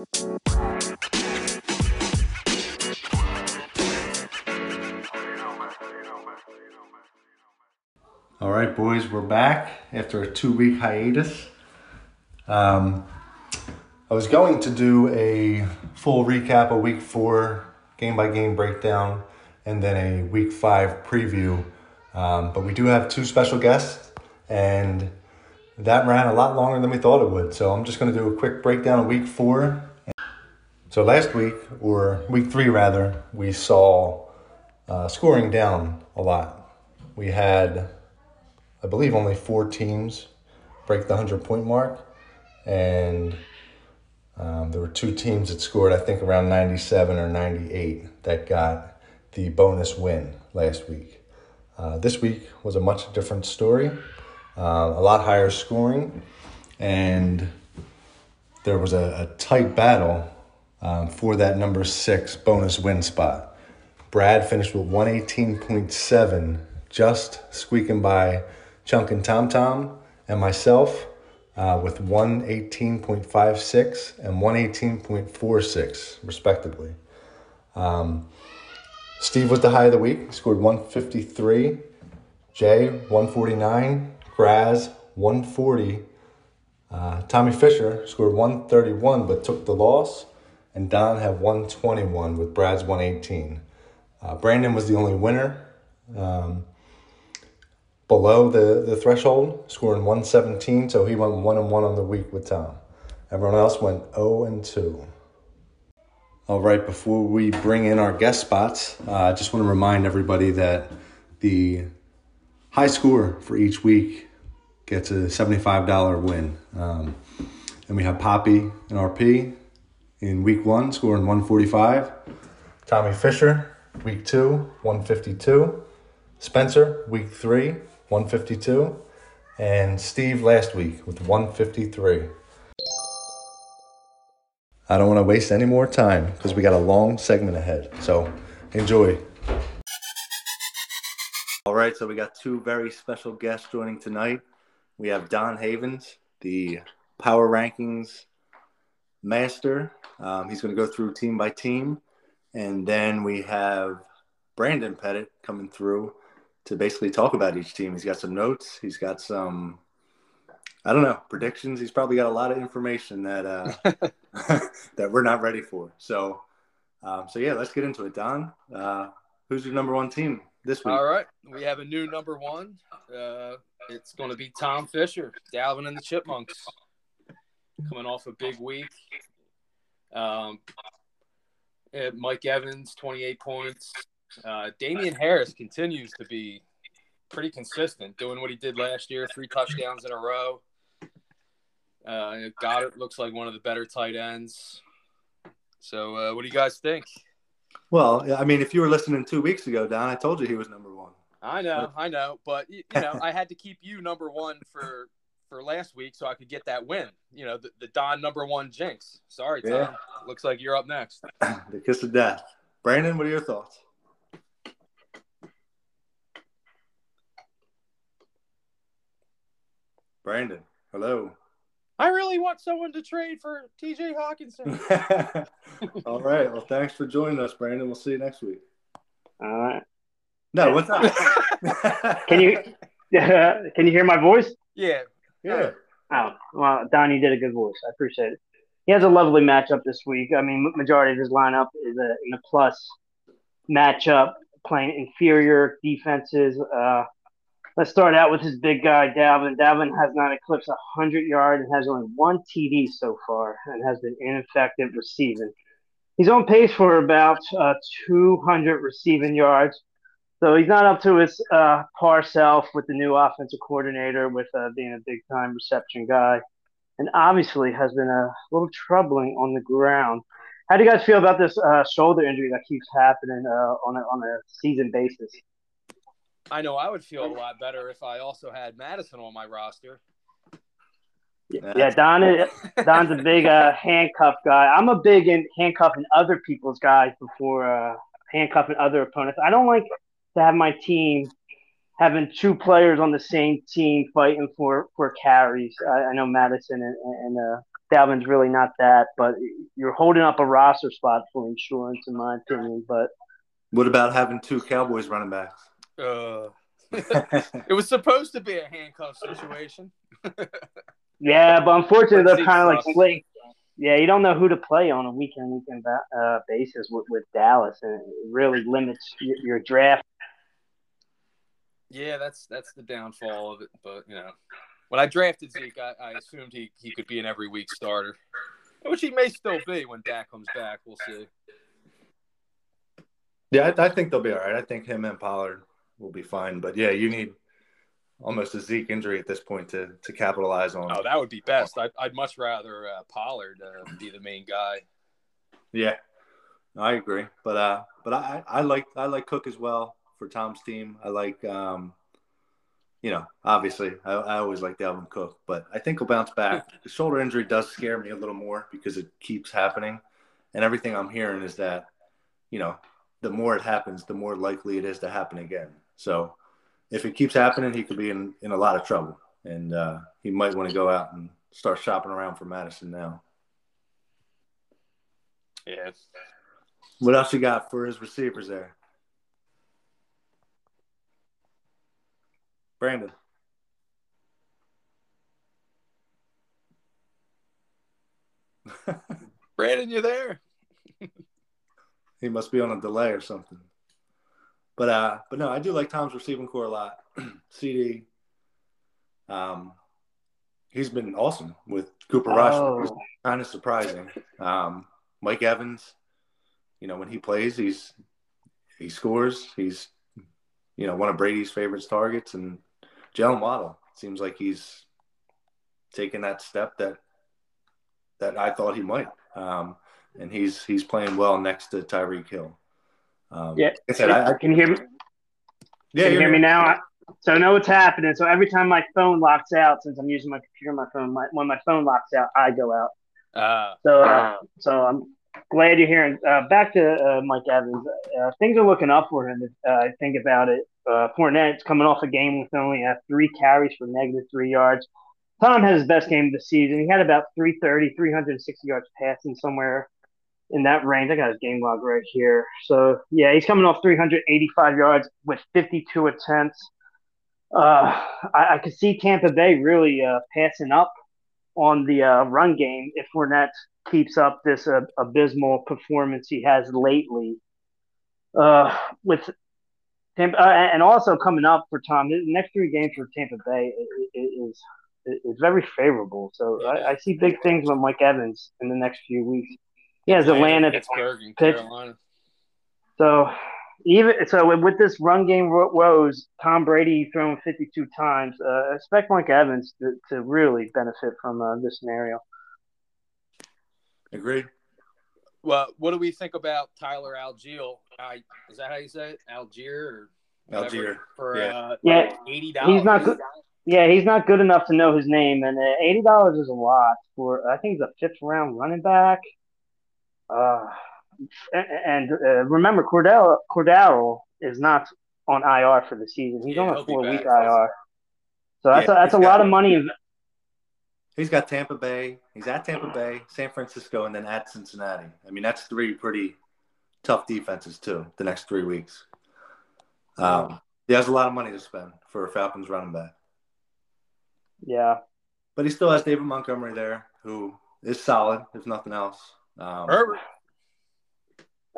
All right, boys, we're back after a two week hiatus. Um, I was going to do a full recap of week four, game by game breakdown, and then a week five preview. Um, but we do have two special guests, and that ran a lot longer than we thought it would. So I'm just going to do a quick breakdown of week four. So last week, or week three rather, we saw uh, scoring down a lot. We had I believe only four teams break the 100 point mark. And um, there were two teams that scored, I think, around 97 or 98 that got the bonus win last week. Uh, this week was a much different story, uh, a lot higher scoring, and there was a, a tight battle um, for that number six bonus win spot. Brad finished with 118.7, just squeaking by Chunk and Tom Tom, and myself uh, with 118.56 and 118.46, respectively. Um, Steve was the high of the week. He scored 153. Jay, 149. Graz, 140. Uh, Tommy Fisher scored 131 but took the loss. And Don had 121 with Brad's 118. Uh, Brandon was the only winner. Um, below the, the threshold, scoring 117. So he went 1 and 1 on the week with Tom. Everyone else went 0 and 2. All right, before we bring in our guest spots, uh, I just want to remind everybody that the high score for each week gets a $75 win. Um, and we have Poppy and RP in week one scoring 145. Tommy Fisher, week two, 152. Spencer, week three, 152, and Steve last week with 153. I don't want to waste any more time because we got a long segment ahead. So enjoy. All right, so we got two very special guests joining tonight. We have Don Havens, the power rankings master. Um, he's going to go through team by team. And then we have Brandon Pettit coming through to basically talk about each team. He's got some notes. He's got some, I don't know, predictions. He's probably got a lot of information that uh, that we're not ready for. So, um, so yeah, let's get into it. Don, uh, who's your number one team this week? All right, we have a new number one. Uh, it's going to be Tom Fisher, Dalvin and the Chipmunks, coming off a big week. Um, Mike Evans, 28 points. Uh, Damien Harris continues to be pretty consistent, doing what he did last year, three touchdowns in a row. Uh, Goedert looks like one of the better tight ends. So, uh, what do you guys think? Well, I mean, if you were listening two weeks ago, Don, I told you he was number one. I know, I know, but you know, I had to keep you number one for for last week so I could get that win. You know, the, the Don number one jinx. Sorry, Tom. Yeah. Looks like you're up next. the kiss of death. Brandon, what are your thoughts? Brandon, hello. I really want someone to trade for TJ Hockenson. All right. Well, thanks for joining us, Brandon. We'll see you next week. All right. No, what's up? can you can you hear my voice? Yeah. Yeah. Oh, well, Don, you did a good voice. I appreciate it. He has a lovely matchup this week. I mean, majority of his lineup is a, in a plus matchup, playing inferior defenses. Uh, Let's start out with his big guy, Dalvin. Dalvin has not eclipsed 100 yards and has only one TD so far and has been ineffective receiving. He's on pace for about uh, 200 receiving yards. So he's not up to his uh, par self with the new offensive coordinator, with uh, being a big time reception guy, and obviously has been a little troubling on the ground. How do you guys feel about this uh, shoulder injury that keeps happening uh, on a, on a season basis? I know I would feel a lot better if I also had Mattison on my roster. Yeah, Don is, Don's a big uh, handcuff guy. I'm a big in handcuffing other people's guys before uh, handcuffing other opponents. I don't like to have my team having two players on the same team fighting for for carries. I, I know Mattison and, and uh, Dalvin's really not that, but you're holding up a roster spot for insurance, in my opinion. But what about having two Cowboys running backs? Uh, it was supposed to be a handcuff situation. yeah, but unfortunately, they're kind of like slate. Yeah, you don't know who to play on a weekend weekend uh, basis with, with Dallas, and it really limits your, your draft. Yeah, that's that's the downfall of it. But you know, when I drafted Zeke, I, I assumed he, he could be an every week starter, which he may still be when Dak comes back. We'll see. Yeah, I, I think they'll be all right. I think him and Pollard will be fine. But yeah, you need almost a Zeke injury at this point to to capitalize on. Oh, that would be best. I'd, I'd much rather uh, Pollard uh, be the main guy. Yeah, I agree. But uh, but I I like I like Cook as well for Tom's team. I like um, you know, obviously I, I always like Dalvin Cook, but I think he'll bounce back. the shoulder injury does scare me a little more because it keeps happening, and everything I'm hearing is that you know the more it happens, the more likely it is to happen again. So if it keeps happening, he could be in, in a lot of trouble. And uh, he might want to go out and start shopping around for Mattison now. Yeah. What else you got for his receivers there? Brandon. Brandon, you're there? he must be on a delay or something. But uh, but no, I do like Tom's receiving core a lot. CeeDee, um, he's been awesome with Cooper Rush. Oh. Kind of surprising. Um, Mike Evans, you know, when he plays, he's he scores. He's you know one of Brady's favorites targets, and Jalen Waddle seems like he's taking that step that that I thought he might. Um, and he's he's playing well next to Tyreek Hill. Um, yeah, I said, I, I, can you hear me? Yeah, can you hear me now? So I know what's happening. So every time my phone locks out, since I'm using my computer, my phone, my, when my phone locks out, I go out. Uh, so, uh, so I'm glad you're hearing. Uh, back to uh, Mike Evans. Uh, things are looking up for him. If uh, I think about it. Uh, Fournette's coming off a game with only three carries for negative three yards. Tom has his best game of the season. He had about 330, 360 yards passing somewhere in that range. I got his game log right here. So yeah, he's coming off 385 yards with 52 attempts. Uh, I, I could see Tampa Bay really uh, passing up on the uh, run game if Fournette keeps up this uh, abysmal performance he has lately. Uh, with Tampa, uh, and also coming up for Tom, the next three games for Tampa Bay is is very favorable. So I, I see big things with Mike Evans in the next few weeks. He has Atlanta, Pittsburgh, and Carolina. So even so, with this run game woes, Tom Brady thrown 52 times. Uh, expect Mike Evans to, to really benefit from uh, this scenario. Agreed. Well, what do we think about Tyler Allgeier? I, is that how you say it? Algier or Algier for yeah. Uh, yeah. eighty dollars. He's not good. Yeah, he's not good enough to know his name, and uh, eighty dollars is a lot for. I think he's a fifth round running back. Uh, and uh, remember, Cordell Cordell is not on IR for the season. He's yeah, on a four week IR. So that's yeah, a, that's a lot of money. He's got Tampa Bay. He's at Tampa Bay, San Francisco, and then at Cincinnati. I mean, that's three pretty tough defenses too. The next three weeks. Um, he has a lot of money to spend for a Falcons running back. Yeah, but he still has David Montgomery there, who is solid, if nothing else. Um, Herbert.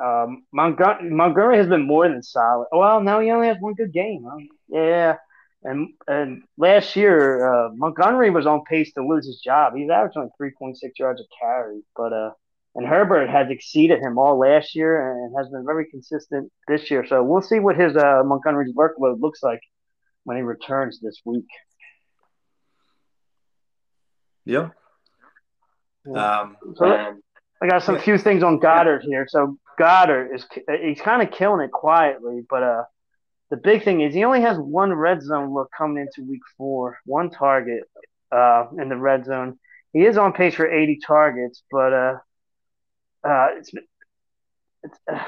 Um, Montgomery, Montgomery has been more than solid. Well, now he only has one good game. Huh? Yeah, and and last year uh, Montgomery was on pace to lose his job. He's averaging three point six yards a carry, but uh, and Herbert has exceeded him all last year and has been very consistent this year. So we'll see what his uh, Montgomery's workload looks like when he returns this week. Yeah. Um, so, I got some few things on Goedert here. So Goedert is he's kind of killing it quietly, but uh, the big thing is he only has one red zone look coming into week four, one target uh, in the red zone. He is on pace for 80 targets, but uh, uh, it's, it's uh,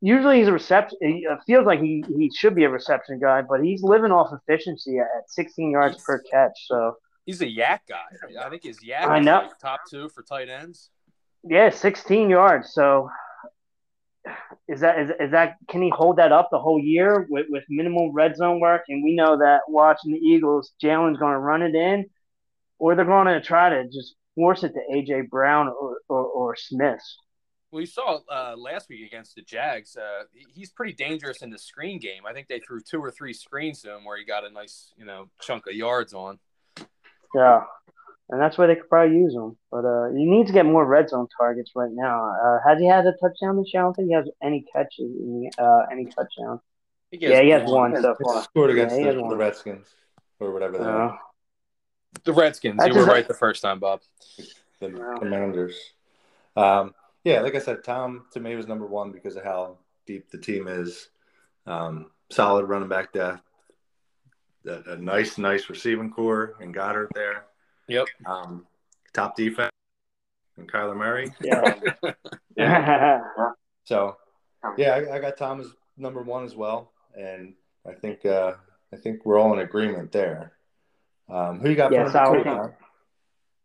usually he's a reception. It feels like he, he should be a reception guy, but he's living off efficiency at 16 yards per catch. So He's a YAC guy. I think his YAC I is know. like top two for tight ends. Yeah, 16 yards. So is that is, is that can he hold that up the whole year with, with minimal red zone work? And we know that watching the Eagles, Jalen's going to run it in, or they're going to try to just force it to AJ Brown or or, or Smith. Well, you saw uh, last week against the Jags. Uh, he's pretty dangerous in the screen game. I think they threw two or three screens to him where he got a nice, you know, chunk of yards on. Yeah. And that's where they could probably use him. But uh, you need to get more red zone targets right now. Uh, has he had a touchdown this year? I don't think he has any catches, in the, uh, any touchdowns. I think Yeah, he has one so far. Scored against Yeah, the, the Redskins or whatever they are. The Redskins. That's you were just- right the first time, Bob. the Wow. Commanders. Um, yeah, like I said, Tom to me was number one because of how deep the team is. Um, solid running back depth, a, a nice, nice receiving core, and Goedert there. Yep. Um, top defense, and Kyler Murray. yeah. So, yeah, I, I got Tom as number one as well, and I think uh, I think we're all in agreement there. Um, who you got? for Yes, number two, would-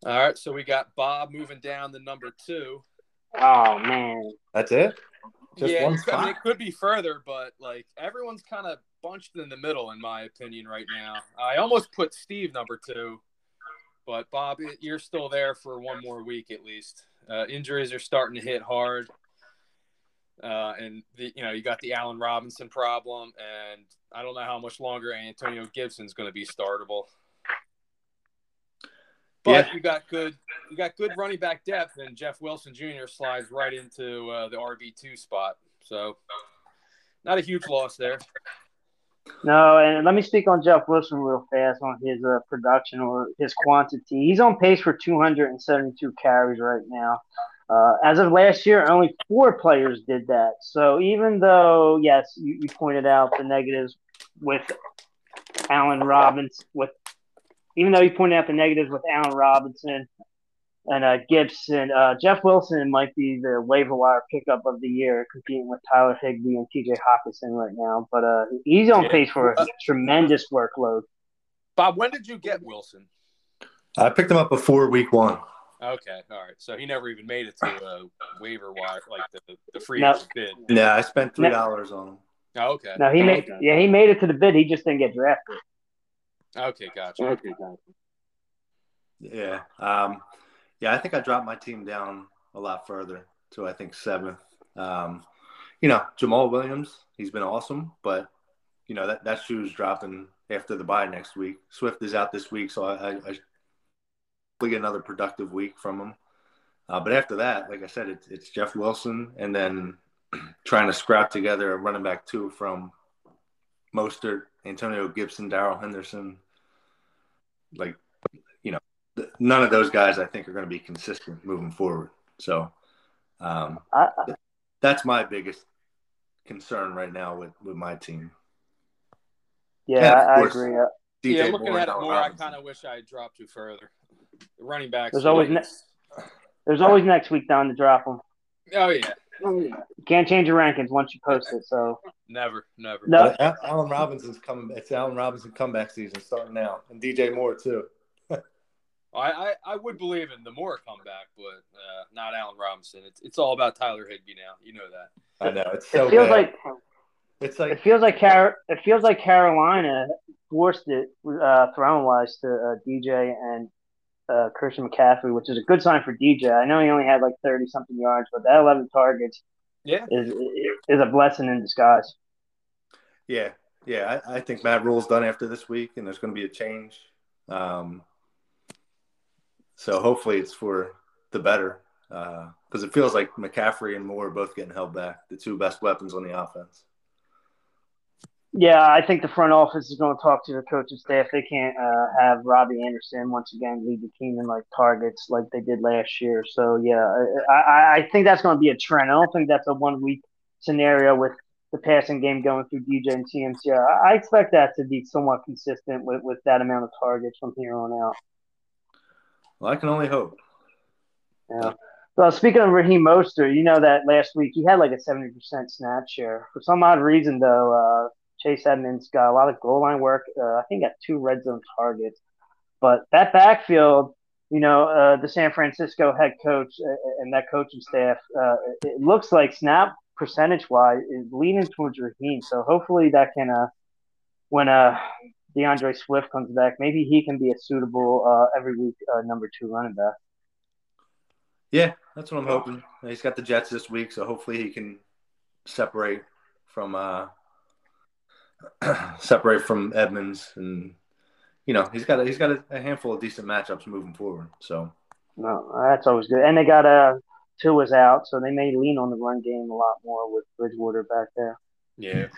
All right, so we got Bob moving down the number two. oh, man. That's it. Just yeah, one it I mean, it could be further, but like everyone's kind of bunched in the middle, in my opinion, right now. I almost put Steve number two, but Bob, you're still there for one more week at least. Uh, injuries are starting to hit hard, uh, and the, you know you got the Allen Robinson problem, and I don't know how much longer Antonio Gibson's going to be startable. But Yeah. you got good, you got good running back depth, and Jeff Wilson Jr. slides right into uh, the RB two spot. So, not a huge loss there. No, and let me speak on Jeff Wilson real fast on his uh, production or his quantity. He's on pace for 272 carries right now. Uh, as of last year, only four players did that. So even though, yes, you, you pointed out the negatives with Allen Robinson, with even though you pointed out the negatives with Allen Robinson and uh, Gibson, uh, Jeff Wilson might be the waiver wire pickup of the year, competing with Tyler Higbee and T.J. Hockenson right now. But uh, he's on Yeah. pace for a tremendous workload. Bob, when did you get Wilson? I picked him up before week one. Okay, all right. So he never even made it to a waiver wire, like the the free No. bid. Yeah, I spent three dollars on him. Oh, okay. No, he made yeah he made it to the bid. He just didn't get drafted. Okay, gotcha. Okay, gotcha. Yeah, um, yeah. I think I dropped my team down a lot further to I think seventh. Um, you know, Jamaal Williams, he's been awesome, but you know that that shoe's dropping after the bye next week. Swift is out this week, so I, I, I get another productive week from him. Uh, but after that, like I said, it's, it's Jeff Wilson, and then trying to scrap together a running back two from Mostert, Antonio Gibson, Darrell Henderson. Like, you know, none of those guys I think are going to be consistent moving forward. So um, I, that's my biggest concern right now with, with my team. yeah, Yeah, of I, I agree. Uh, DJ yeah, looking Moore, at it Allen more, I kind of wish I had dropped you further. The running backs. There's always yikes. There's always next week down to drop them. Oh yeah, You can't change your rankings once you post it. So never, never. No. But Allen Robinson's coming. It's Allen Robinson comeback season starting now, and DJ Moore too. I, I, I would believe in the Moore comeback, but uh, not Allen Robinson. It's it's all about Tyler Higbee now. You know that. I know it's so it feels bad. like it's like it feels like Car- it feels like Carolina forced it uh, throwing wise to uh, DJ and uh, Christian McCaffrey, which is a good sign for DJ. I know he only had like thirty something yards, but that eleven targets Yeah. is is a blessing in disguise. yeah, yeah. I, I think Matt Rhule's done after this week, and there's going to be a change. Um, so hopefully it's for the better, because it feels like McCaffrey and Moore are both getting held back, the two best weapons on the offense. Yeah, I think the front office is going to talk to the coaching staff. They can't uh, have Robbie Anderson once again lead the team in like targets like they did last year. So yeah, I, I, think that's going to be a trend. I don't think that's a one week scenario with the passing game going through DJ and CMC. I I expect that to be somewhat consistent with, with that amount of targets from here on out. Well, I can only hope. Yeah. Well, speaking of Raheem Mostert, you know that last week he had like a seventy percent snap share. For some odd reason, though, uh, Chase Edmonds got a lot of goal line work. Uh, I think got two red zone targets. But that backfield, you know, uh, the San Francisco head coach uh, and that coaching staff, uh, it looks like snap percentage wise is leaning towards Raheem. So hopefully that can, uh, when D'Andre Swift comes back, maybe he can be a suitable uh, every week uh, number two running back. Yeah, that's what I'm hoping. He's got the Jets this week, so hopefully he can separate from uh separate from Edmonds and you know he's got a, he's got a, a, handful of decent matchups moving forward. So no, that's always good. And they got a two Tua's out, so they may lean on the run game a lot more with Bridgewater back there. Yeah, it's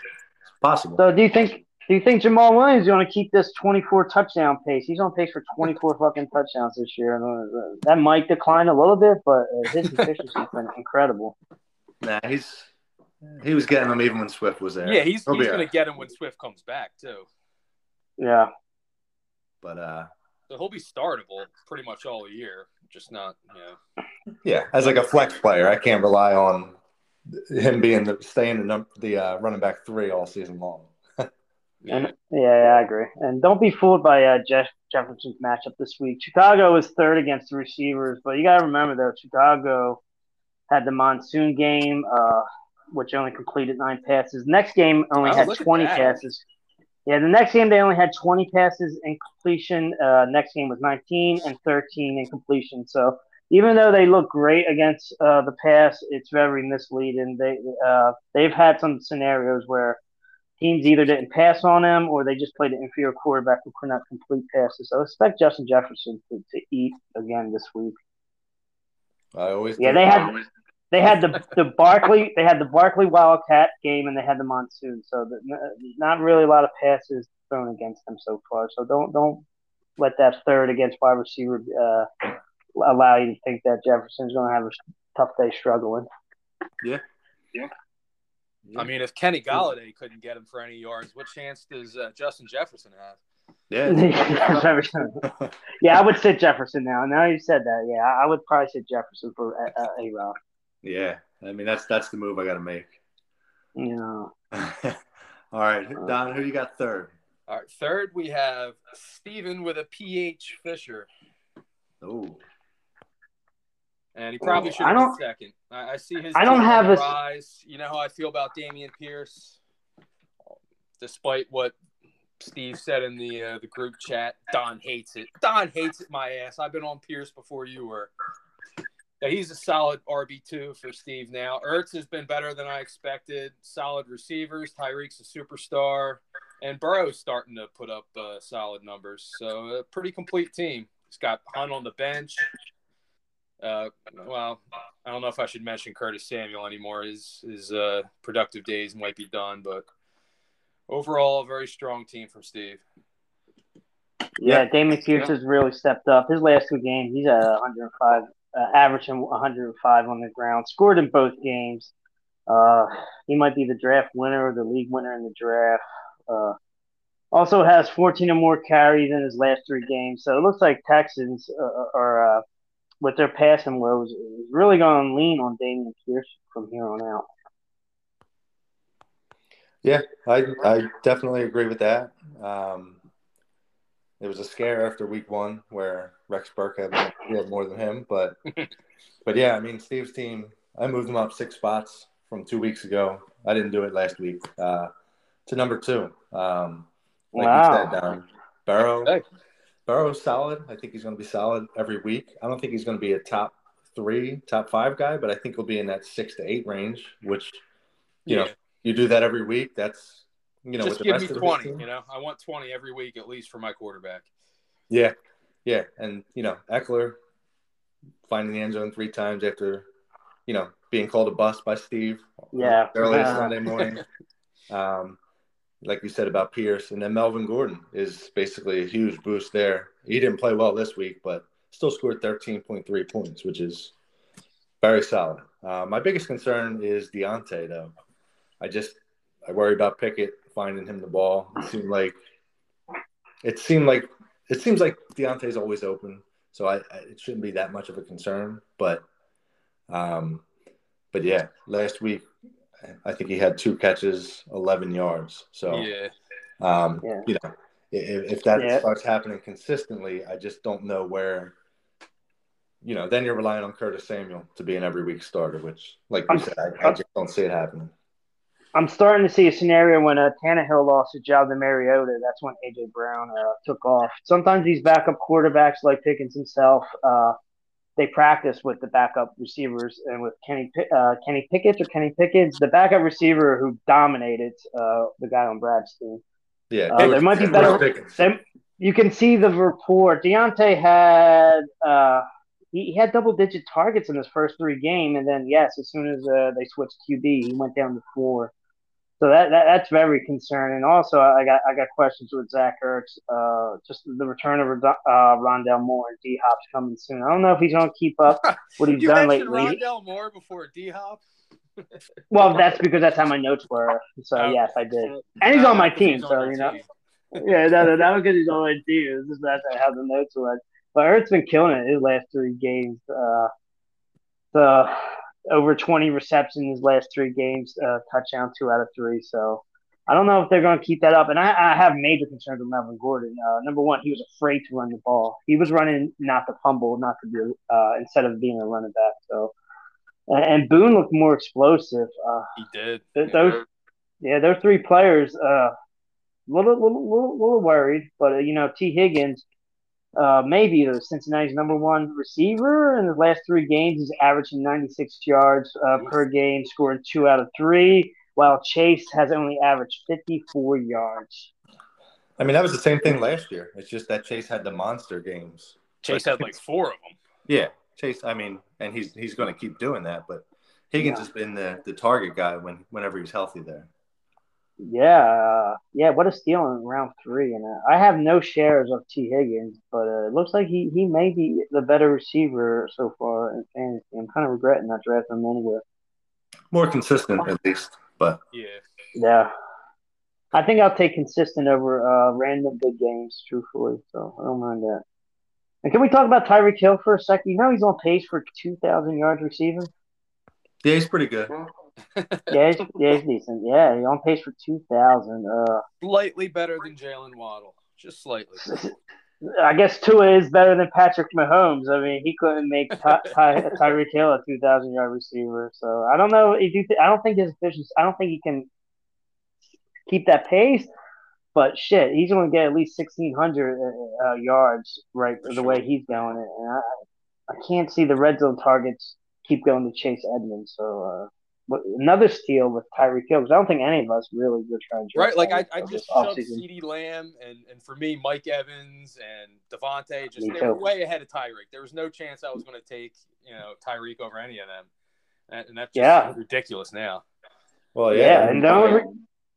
possible. So do you think do you think Jamaal Williams is going to keep this 24 touchdown pace? He's on pace for 24 fucking touchdowns this year. Uh, that might decline a little bit, but uh, his efficiency's been incredible. Nah, he's he was getting them even when Swift was there. Yeah, he's, he's going to get him when Swift comes back too. Yeah, but uh, so he'll be startable pretty much all year, just not yeah. Yeah, as like a flex player, I can't rely on him being the staying the num- the uh, running back three all season long. And yeah, yeah, I agree. And don't be fooled by uh, Jeff Jefferson's matchup this week. Chicago is third against the receivers, but you got to remember though, Chicago had the monsoon game, uh, which only completed nine passes. Next game only oh, had twenty passes. Yeah, the next game they only had twenty passes in completion. Uh, next game was nineteen and thirteen in completion. So even though they look great against uh, the pass, it's very misleading. They uh, they've had some scenarios where teams either didn't pass on him or they just played an inferior quarterback who could not complete passes. So I expect Justin Jefferson to, to eat again this week. I always yeah they had they had the the Barkley they had the Barkley Wildcat game and they had the monsoon. So the, not really a lot of passes thrown against them so far. So don't don't let that third against wide receiver uh, allow you to think that Jefferson's going to have a tough day struggling. Yeah. Yeah. I mean, if Kenny Golladay couldn't get him for any yards, what chance does uh, Justin Jefferson have? Yeah, yeah, I would sit Jefferson now. Now you said that, yeah, I would probably sit Jefferson for a, a Rob. Yeah, I mean that's that's the move I got to make. Yeah. All right, uh-huh. Don, who you got third? All right, third we have Steven with a PH Fisher. Oh, and he probably should have second. I, I, see his. I don't have a rise. You know how I feel about Dameon Pierce, despite what Steve said in the uh, the group chat. Don hates it. Don hates it. My ass. I've been on Pierce before you were. Yeah, he's a solid RB two for Steve now. Ertz has been better than I expected. Solid receivers. Tyreek's a superstar, and Burrow's starting to put up uh, solid numbers. So a pretty complete team. He's got Hunt on the bench. Uh, well, I don't know if I should mention Curtis Samuel anymore. His his uh, productive days might be done, but overall, a very strong team from Steve. Yeah, Dameon Pierce has really stepped up. His last two games, he's at 105, uh, averaging 105 on the ground. Scored in both games. Uh, he might be the draft winner or the league winner in the draft. Uh, also has 14 or more carries in his last three games. So it looks like Texans uh, are uh, with their passing woes is really going to lean on Dameon Pierce from here on out. Yeah, I I definitely agree with that. Um, it was a scare after week one where Rex Burkhead had, had more than him, but but yeah, I mean Steve's team. I moved them up six spots from two weeks ago. I didn't do it last week uh, to number two. Um, like wow. you said, um, Burrow. Hey. Burrow's solid. I think he's going to be solid every week. I don't think he's going to be a top three, top five guy, but I think he'll be in that six to eight range. Which, you yeah. know, you do that every week. That's you know, just give me twenty. You know, I want twenty every week at least for my quarterback. Yeah, yeah, and you know, Ekeler finding the end zone three times after you know being called a bust by Steve. Yeah, early uh, Sunday morning. um, like you said about Pierce, and then Melvin Gordon is basically a huge boost there. He didn't play well this week, but still scored 13.3 points, which is very solid. Uh, my biggest concern is Diontae, though. I just I worry about Pickett finding him the ball. It seemed like it seemed like it seems like Diontae's always open, so I, I it shouldn't be that much of a concern. But um, but yeah, last week I think he had two catches, 11 yards. So, yeah. Um, yeah. you know, if, if that Yeah. starts happening consistently, I just don't know where. You know, then you're relying on Curtis Samuel to be an every week starter, which, like you I'm- said, I, I just don't see it happening. I'm starting to see a scenario when uh, Tannehill lost his job to Mariota. That's when AJ Brown uh, took off. Sometimes these backup quarterbacks, like Pickens himself, uh, they practice with the backup receivers and with Kenny uh, Kenny Pickett or Kenny Pickens, the backup receiver who dominated uh, the guy on Brad's team. Yeah, Uh, there might be better-. Then you can see the report. Diontae had uh, he, he had double digit targets in his first three games, and then yes, as soon as uh, they switched QB, he went down to four. So that, that that's very concerning. Also, I got I got questions with Zach Ertz. Uh, just the return of uh, Rondale Moore and D Hop's coming soon. I don't know if he's going to keep up what he's you done lately. Rondale Moore before D Hop. Well, that's because that's how my notes were. So Okay. yes, I did. And he's on my team, on so you know. yeah, no, no, that was because he's on my team. This is that's how the notes was. But Ertz been killing it his last three games. Uh, the over twenty receptions his last three games, uh, touchdown two out of three. So I don't know if they're going to keep that up. And I, I have major concerns with Melvin Gordon. Uh, number one, he was afraid to run the ball. He was running not to fumble, not to be uh, instead of being a running back. So and, and Boone looked more explosive. Uh, He did. th- those, yeah, those three players. Uh, little, little, little, little worried, but uh, you know, T. Higgins, uh, maybe the Cincinnati's number one receiver in the last three games. He's averaging 96 yards uh, per game, scoring two out of three, while Chase has only averaged 54 yards. I mean, that was the same thing last year. It's just that Chase had the monster games. Chase had like four of them. Yeah, Chase. I mean, and he's he's going to keep doing that. But Higgins Yeah. has been the, the target guy when whenever he's healthy there. Yeah, uh, yeah, what a steal in round three. And uh, I have no shares of T. Higgins, but uh, it looks like he, he may be the better receiver so far in fantasy. I'm kind of regretting not drafting him anywhere. More consistent at least. But Yeah. Yeah. I think I'll take consistent over uh, random big games, truthfully. So I don't mind that. And can we talk about Tyreek Hill for a second? You know he's on pace for 2,000 yards receiving. yeah, he's pretty good. Yeah, he's, yeah, he's decent. Yeah, he's on pace for 2,000. Uh, Slightly better than Jalen Waddle. Just slightly. I guess Tua is better than Patrick Mahomes. I mean, he couldn't make Ty, Ty, Tyreek Hill a 2,000 yard receiver. So I don't know if you. Th- I don't think his efficiency. I don't think he can keep that pace. But shit, he's going to get at least 1,600 uh, yards right For the sure. way he's going. And I, I can't see the red zone targets keep going to Chase Edmonds. So uh, another steal with Tyreek Hill because I don't think any of us really were trying to Right, like I, I just this shoved. CeeDee Lamb and, and for me, Mike Evans and Devontae just Me they were way ahead of Tyreek. There was no chance I was going to take you know Tyreek over any of them, and, and that's just Yeah. ridiculous now. Well, Yeah, yeah, and the only,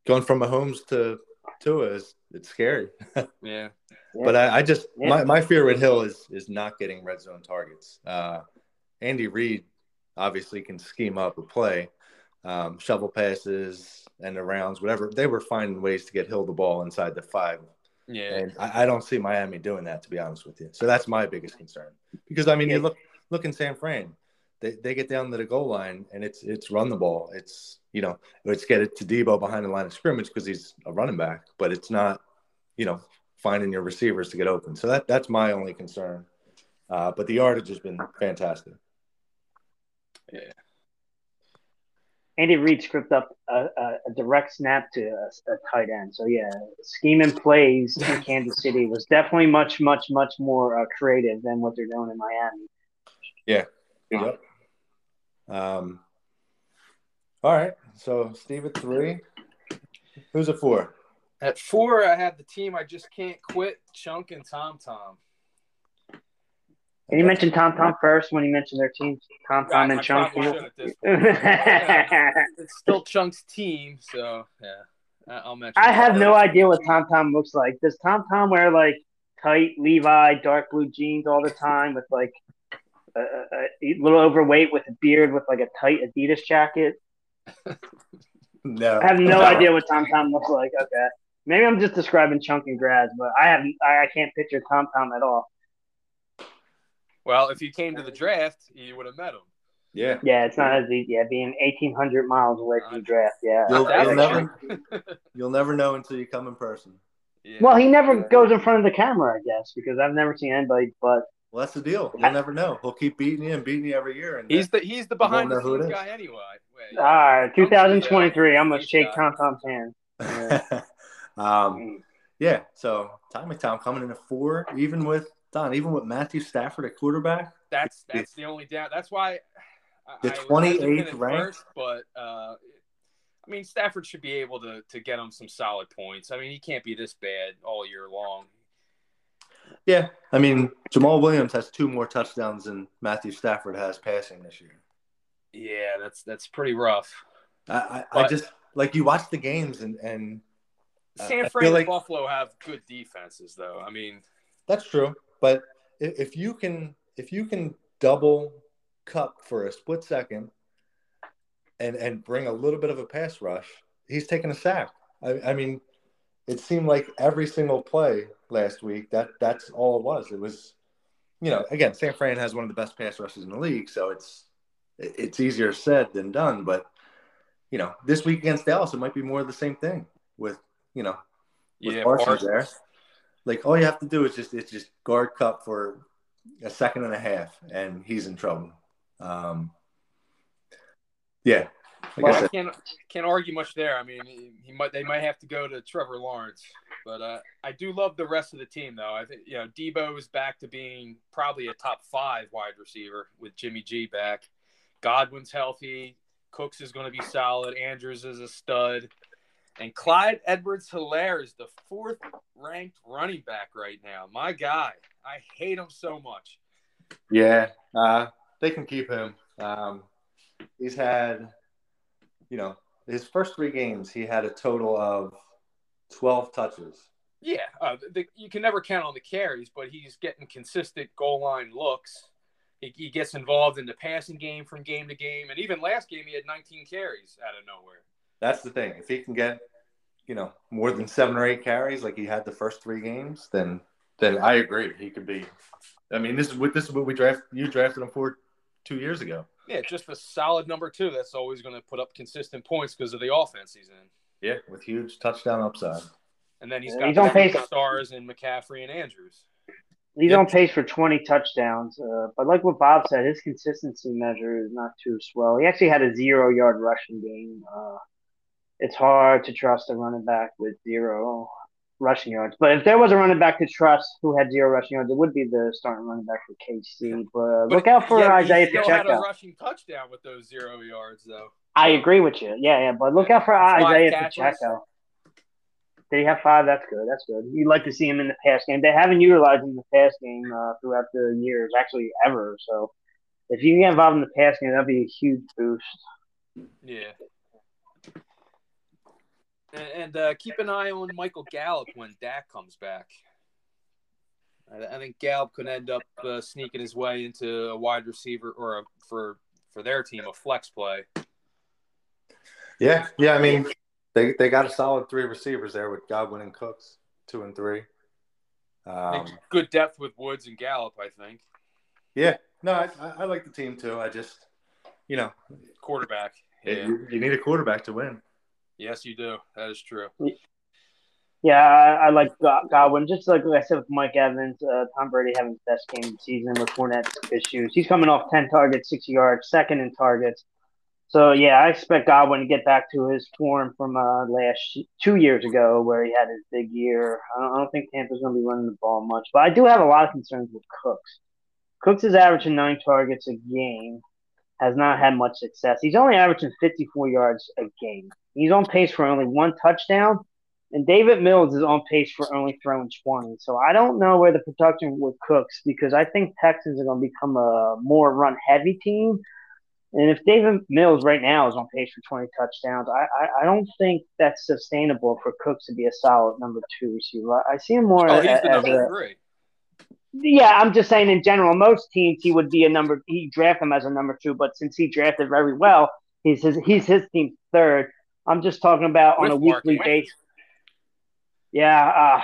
going from Mahomes to Tua is it's scary. Yeah, But I, I just Yeah. my, my fear with Hill is is not getting red zone targets. Uh, Andy Reid obviously can scheme up a play, um, shovel passes and the rounds, whatever. They were finding ways to get Hill the ball inside the five, yeah, and I, I don't see Miami doing that to be honest with you. So that's my biggest concern because I mean you look look in San Fran, they, they get down to the goal line and it's it's run the ball. It's you know let's get it to Deebo behind the line of scrimmage because he's a running back, but it's not you know finding your receivers to get open. So that that's my only concern. Uh, but the yardage has been fantastic. Andy Reid script up a, a, a direct snap to a, a tight end. So yeah, scheming plays in Kansas City was definitely much, much, much more uh, creative than what they're doing in Miami. Yeah. Yep. Um, all right. So Steve at three. Who's at four? At four, I have the team I just can't quit, Chunk and Tom Tom. And you mentioned Tom Tom first when you mentioned their team, Tom Tom and Chunk. probably should at this point. It's still Chunk's team, so yeah, I- I'll mention. I have no idea what Tom Tom looks like. Does Tom Tom wear like tight Levi dark blue jeans all the time with like a, a, a little overweight with a beard with like a tight Adidas jacket? No. I have no idea what Tom Tom looks like. Okay, maybe I'm just describing Chunk and Graz, but I have I, I can't picture Tom Tom at all. Well, if you came to the draft, you would have met him. Yeah. Yeah, it's not as easy. Yeah, being 1,800 miles away from the draft. Yeah, You'll, you'll never you'll never know until you come in person. Yeah. Well, he never goes in front of the camera, I guess, because I've never seen anybody but Well, that's the deal. You'll never know. He'll keep beating you and beating you every year. And he's the he's the behind the know who it scenes guy anyway. Wait, all right, Don't see that. Uh, 2023. I'm gonna shake Tom Tom's hand. Yeah. um, mm. yeah. So Tommy Tom coming in at four, even with Don, even with Matthew Stafford at quarterback. That's that's the only down. That's why I, The I was hesitant 28th at ranked? first, but uh, I mean Stafford should be able to to get him some solid points. I mean he can't be this bad all year long. Yeah. I mean, Jamaal Williams has two more touchdowns than Matthew Stafford has passing this year. Yeah, that's that's pretty rough. I, I, I just like you watch the games and and Uh, San Fran and like- Buffalo have good defenses, though. I mean, That's true, but if, you can if you can double Kupp for a split second and and bring a little bit of a pass rush, he's taking a sack. I, I mean, it seemed like every single play last week that that's all it was. It was, you know, again, San Fran has one of the best pass rushes in the league, so it's it's easier said than done. But you know, this week against Dallas, it might be more of the same thing with you know with yeah, Parsons Parsons. there. Like all you have to do is just it's just guard Kupp for a second and a half, and he's in trouble. Um, yeah, like Well, I I can't can't argue much there. I mean, he, he might they might have to go to Trevor Lawrence, but uh, I do love the rest of the team though. I think you know Deebo is back to being probably a top five wide receiver with Jimmy G back. Godwin's healthy. Cooks is going to be solid. Andrews is a stud. And Clyde Edwards Helaire is the fourth ranked running back right now. My guy. I hate him so much. yeah, uh, they can keep him. Um, he's had, you know, his first three games, he had a total of twelve touches. Yeah, uh, the, you can never count on the carries, but he's getting consistent goal line looks. He, he gets involved in the passing game from game to game, and even last game he had 19 carries out of nowhere. That's the thing. If he can get, you know, more than seven or eight carries like he had the first three games, then then I agree. He could be. I mean, this is what this is what we draft. You drafted him for two years ago. Yeah, just a solid number two. That's always going to put up consistent points because of the offense he's in. Yeah, with huge touchdown upside. And then he's Yeah, got he's on the pace. stars in McCaffrey and Andrews. He's Yep. on pace for 20 touchdowns. Uh, but like what Bob said, his consistency measure is not too swell. He actually had a zero yard rushing game. Uh, it's hard to trust a running back with zero rushing yards. But if there was a running back to trust who had zero rushing yards, it would be the starting running back for KC. But, But look out for yet he Isaiah still had a rushing touchdown with those zero yards, though. I agree with you. Yeah, yeah. But look out for Five Isaiah catches. Pacheco. Did he have five? That's good. That's good. You'd like to see him in the pass game. They haven't utilized him in the pass game uh, throughout the years, actually ever. So if you can get involved in the pass game, that'd be a huge boost. Yeah. And, and uh, keep an eye on Michael Gallup when Dak comes back. I, I think Gallup could end up uh, sneaking his way into a wide receiver or a, for for their team a flex play. Yeah, yeah. I mean, they they got a solid three receivers there with Godwin and Cooks, two and three. Um, Good depth with Woods and Gallup, I think. yeah, no, I, I I like the team too. I just, you know, Quarterback. Yeah. you, you need a quarterback to win. Yes, you do. That is true. Yeah, I, I like Godwin. Just like I said with Mike Evans, uh, Tom Brady having his best game of the season with Fournette's issues. He's coming off 10 targets, 60 yards, second in targets. So, yeah, I expect Godwin to get back to his form from uh, last two years ago where he had his big year. I don't, I don't think Tampa's going to be running the ball much, but I do have a lot of concerns with Cooks. Cooks is averaging nine targets a game, has not had much success. He's only averaging 54 yards a game. He's on pace for only one touchdown. And Davis Mills is on pace for only throwing 20. So I don't know where the production with Cooks because I think Texans are going to become a more run heavy team. And if Davis Mills right now is on pace for 20 touchdowns, I, I, I don't think that's sustainable for Cooks to be a solid number two receiver. I, I see him more Oh, as, he's the number a. three. Yeah, I'm just saying in general, most teams he would be a number. He draft him as a number two, but since he drafted very well, he's his he's his team's third. I'm just talking about on a Mark weekly basis. Yeah, uh,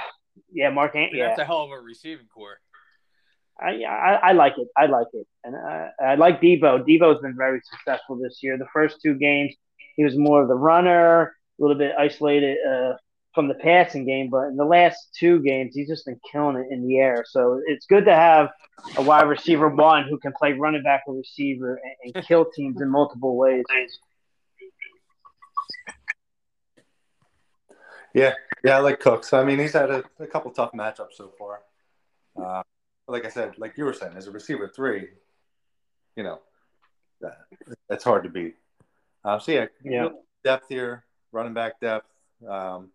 yeah, Mark. Ant- yeah, That's a hell of a receiving core. I, I I like it. I like it, and I, I like Deebo. Deebo's been very successful this year. The first two games, he was more of the runner, a little bit isolated uh, from the passing game, but in the last two games, he's just been killing it in the air. So it's good to have a wide receiver one who can play running back or receiver and, and kill teams in multiple ways. Yeah, yeah, I like Cooks. I mean, he's had a, a couple tough matchups so far. Uh, like I said, like you were saying, as a receiver three, you know, that, that's hard to beat. Uh, so yeah, Yeah. depth here, running back depth. Um,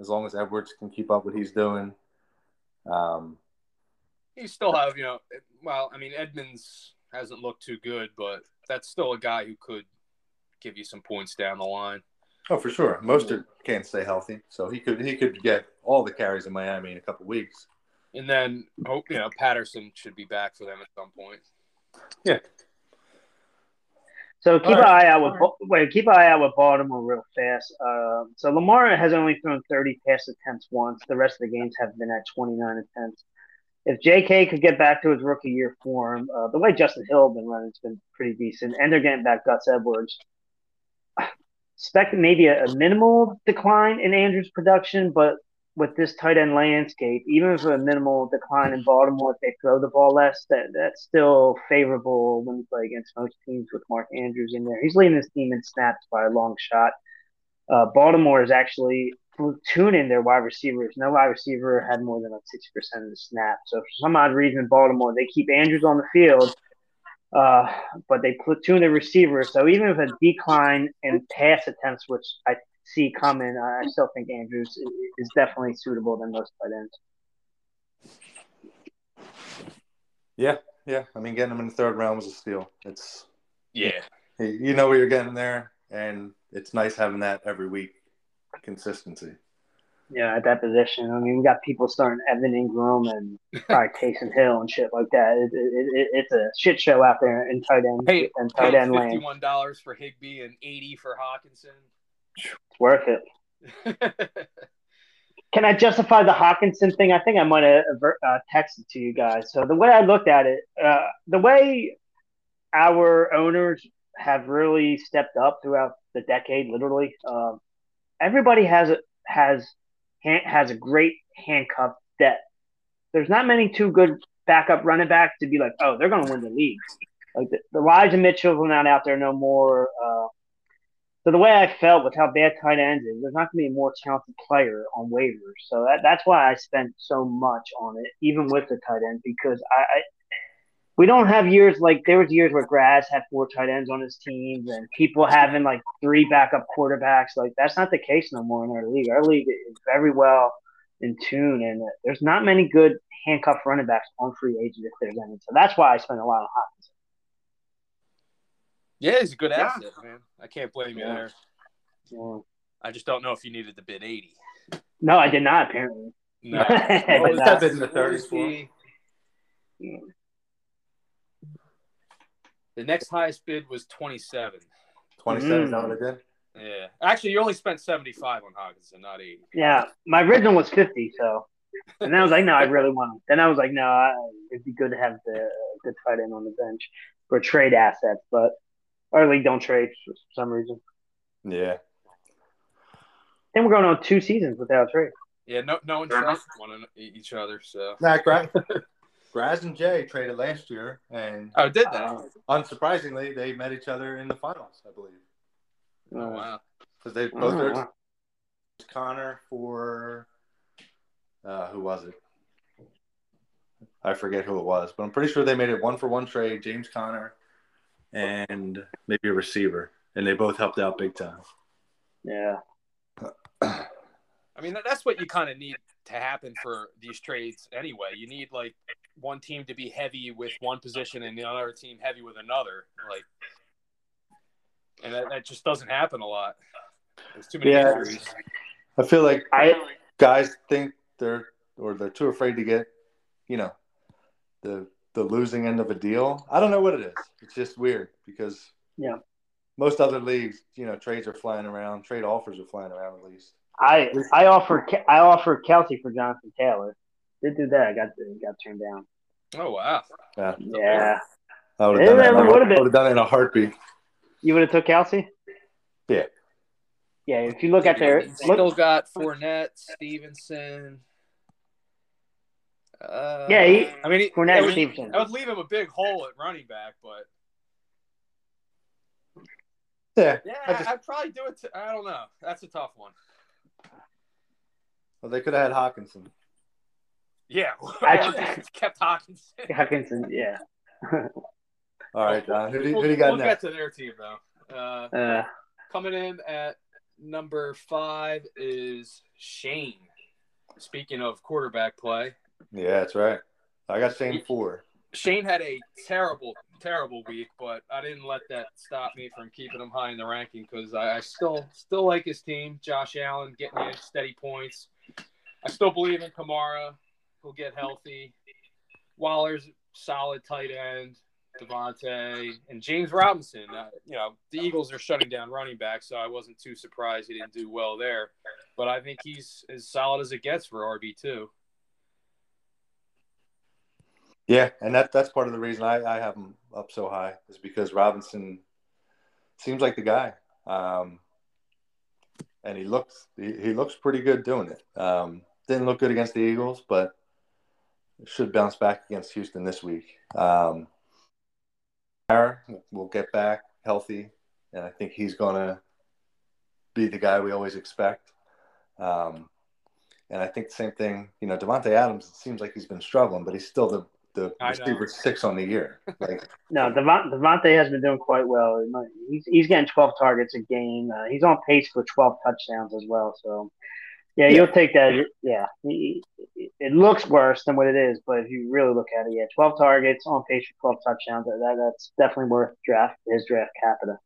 as long as Edwards can keep up what he's doing. Um, You still have, you know, well, I mean, Edmonds hasn't looked too good, but that's still a guy who could give you some points down the line. Oh, for sure. Mostert can't stay healthy, so he could he could get all the carries in Miami in a couple weeks. And then, hope you know, Patterson should be back for them at some point. Yeah. So keep All an right. eye out with Ba- wait, keep an eye out with Baltimore real fast. Uh, so Lamar has only thrown 30 pass attempts once. The rest of the games have been at 29 attempts. If J.K. could get back to his rookie year form, uh, the way Justice Hill has been running has been pretty decent, and they're getting back Gus Edwards. Expect maybe a, a minimal decline in Andrews' production, but with this tight end landscape, even if a minimal decline in Baltimore, if they throw the ball less, that that's still favorable when you play against most teams with Mark Andrews in there. He's leading this team in snaps by a long shot. Uh, Baltimore is actually platooning their wide receivers. No wide receiver had more than like sixty percent of the snaps. So for some odd reason, Baltimore they keep Andrews on the field, uh, but they platoon the receivers. So even if a decline in pass attempts, which I see coming, I still think Andrews is definitely suitable than most tight ends. Yeah, yeah. I mean, getting him in the third round was a steal. It's Yeah. you know what you're getting there, and it's nice having that every week consistency. Yeah, at that position. I mean, we got people starting Evan Engram and probably Taysom Hill and shit like that. It, it, it, it's a shit show out there in tight end Hey, and tight end land. fifty-one dollars for Higbee and eighty for Hockenson. It's worth it. Can I justify the Hockenson thing? I think I might have uh, texted to you guys. So the way I looked at it, uh, the way our owners have really stepped up throughout the decade, literally, um, everybody has has has a great handcuff depth. There's not many too good backup running backs to be like, oh, they're going to win the league. Like the, the Elijah Mitchell's not out there no more. Uh, so the way I felt with how bad tight ends is, there's not going to be a more talented player on waivers. So that, that's why I spent so much on it, even with the tight end, because I, I we don't have years like there was years where Graz had four tight ends on his teams and people having like three backup quarterbacks. Like that's not the case no more in our league. Our league is very well in tune, and there's not many good handcuff running backs on free agent if there's any. So that's why I spent a lot on Hopkins. yeah, he's a good Yeah. asset, man. I can't blame you there. Yeah. I just don't know if you needed the bid eighty. No, I did not apparently. No. I What did was not. that bid in the What 30s for the- The next highest bid was twenty-seven. Twenty-seven. Is Mm. that what I did? Yeah, actually, you only spent seventy-five on Hockenson, not eighty. Yeah, my original was fifty, so and then I was like, no, I really want him. Then I was like, no, I, it'd be good to have the good tight end on the bench for trade assets, but our league don't trade for some reason. Yeah. Then we're going on two seasons without a trade. Yeah, no, no one trusts one an- each other. So, Nah, Gra- Graz and Jay traded last year, and oh, did that? Uh, unsurprisingly, they met each other in the finals, I believe, oh, wow. because they both are Connor for uh, who was it? I forget who it was, but I'm pretty sure they made it one for one trade. James Conner and maybe a receiver, and they both helped out big time. yeah. I mean, that's what you kind of need to happen for these trades anyway. You need like one team to be heavy with one position and the other team heavy with another. Like, and that, that just doesn't happen a lot. There's too many Yeah. injuries. I feel like I guys think they're or they're too afraid to get, you know, the the losing end of a deal. I don't know what it is. It's just weird because Yeah. most other leagues, you know, trades are flying around, trade offers are flying around at least. I I offered I offered Kelce for Jonathan Taylor. Did do that. I got got turned down. Oh wow. Yeah, Yeah. I would have done, that it in a- would've been. I would've done it in a heartbeat. You would have took Kelce? Yeah. Yeah, if you look at their They still got Fournette, Stevenson. Uh, Yeah, he- I mean, he, Fournette, I would, Stevenson. I would leave him a big hole at running back, but Yeah. yeah, I just- I'd probably do it. To, I don't know. That's a tough one. Well, they could have had Hockenson. Yeah, Actually- kept Hockenson. Hockenson. Yeah. All right, Don. Who do we'll, who do you got we'll next? get to their team though. Uh, Uh, coming in at number five is Shane. Speaking of quarterback play, Yeah, that's right. I got Shane four. Shane had a terrible, terrible week, but I didn't let that stop me from keeping him high in the ranking because I, I still still like his team. Josh Allen getting in steady points. I still believe in Kamara. He'll get healthy. Waller's solid tight end. Davante and James Robinson. Uh, you know the Eagles are shutting down running back, so I wasn't too surprised he didn't do well there. But I think he's as solid as it gets for RB two. Yeah, and that that's part of the reason I, I have him up so high is because Robinson seems like the guy, um, and he looks he, he looks pretty good doing it. Um, didn't look good against the Eagles, but should bounce back against Houston this week. Um, will get back healthy, and I think he's to be the guy we always expect. Um, and I think the same thing, you know, Davante Adams. It seems like he's been struggling, but he's still the the I know. receiver six on the year. Like, no, Devon, Davante has been doing quite well. He's he's getting 12 targets a game. Uh, he's on pace for 12 touchdowns as well. So, yeah, Yeah. you'll take that. Yeah, he, it looks worse than what it is, but if you really look at it, yeah, 12 targets on pace for 12 touchdowns. That, that that's definitely worth draft his draft capita.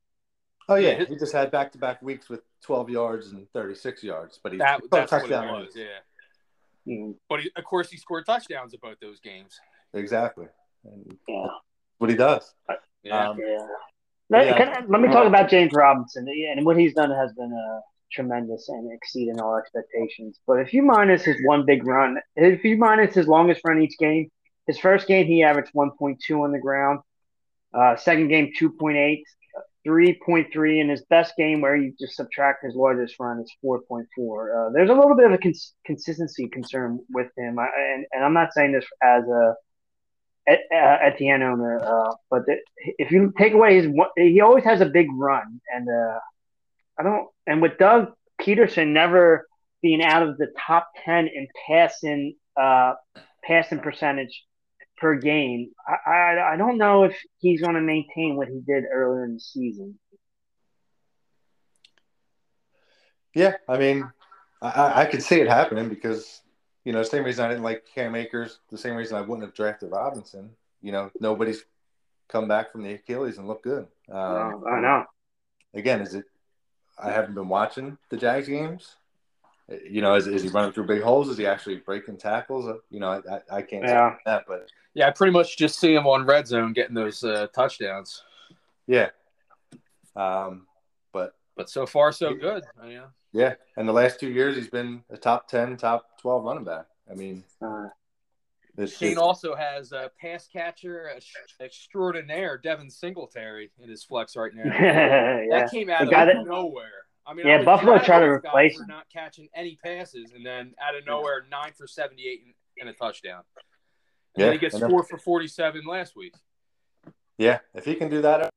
oh yeah, Yeah. he just had back to back weeks with twelve yards and thirty six yards, but he's That, twelve that's what it touchdown was. Yeah. Mm, But he, of course, he scored touchdowns at both those games. Exactly, and yeah. what he does. Yeah. Um, Yeah. Let, Yeah. can I- let me talk about James Robinson. Yeah, And what he's done has been uh, tremendous and exceeding all expectations. But if you minus his one big run, if you minus his longest run each game, his first game he averaged 1.2 on the ground. Uh, second game 2.8, 3.3, and his best game where you just subtract his largest run is 4.4. Uh, there's a little bit of a cons- consistency concern with him, I, and and I'm not saying this as a at, uh, end owner. Uh, but the, if you take away his, he always has a big run, and uh, I don't. And with Doug Pederson never being out of the top ten in passing, uh, passing percentage per game, I, I I don't know if he's going to maintain what he did earlier in the season. Yeah, I mean, I, I could see it happening because you know, same reason I didn't like Cam Akers, the same reason I wouldn't have drafted Robinson. You know, nobody's come back from the Achilles and look good. Um, I know. again, is it? I haven't been watching the Jags games. You know, is, is he running through big holes? Is he actually breaking tackles? Uh, You know, I, I, I can't Yeah. say that, but Yeah, I pretty much just see him on red zone getting those uh, touchdowns. yeah. Um, but But so far, so good. Yeah. yeah, and the last two years he's been a top ten, top twelve running back. I mean, Uh, it's, Shane it's- also has a pass catcher ex- extraordinaire, Devin Singletary, in his flex right now. yeah. That came out The of guy that- nowhere. I mean, Yeah, I Buffalo mad at tried to replace for not catching any passes, and then out of nowhere, nine for seventy-eight and, and a touchdown. And Yeah, then he gets four for forty-seven last week. Yeah, if he can do that,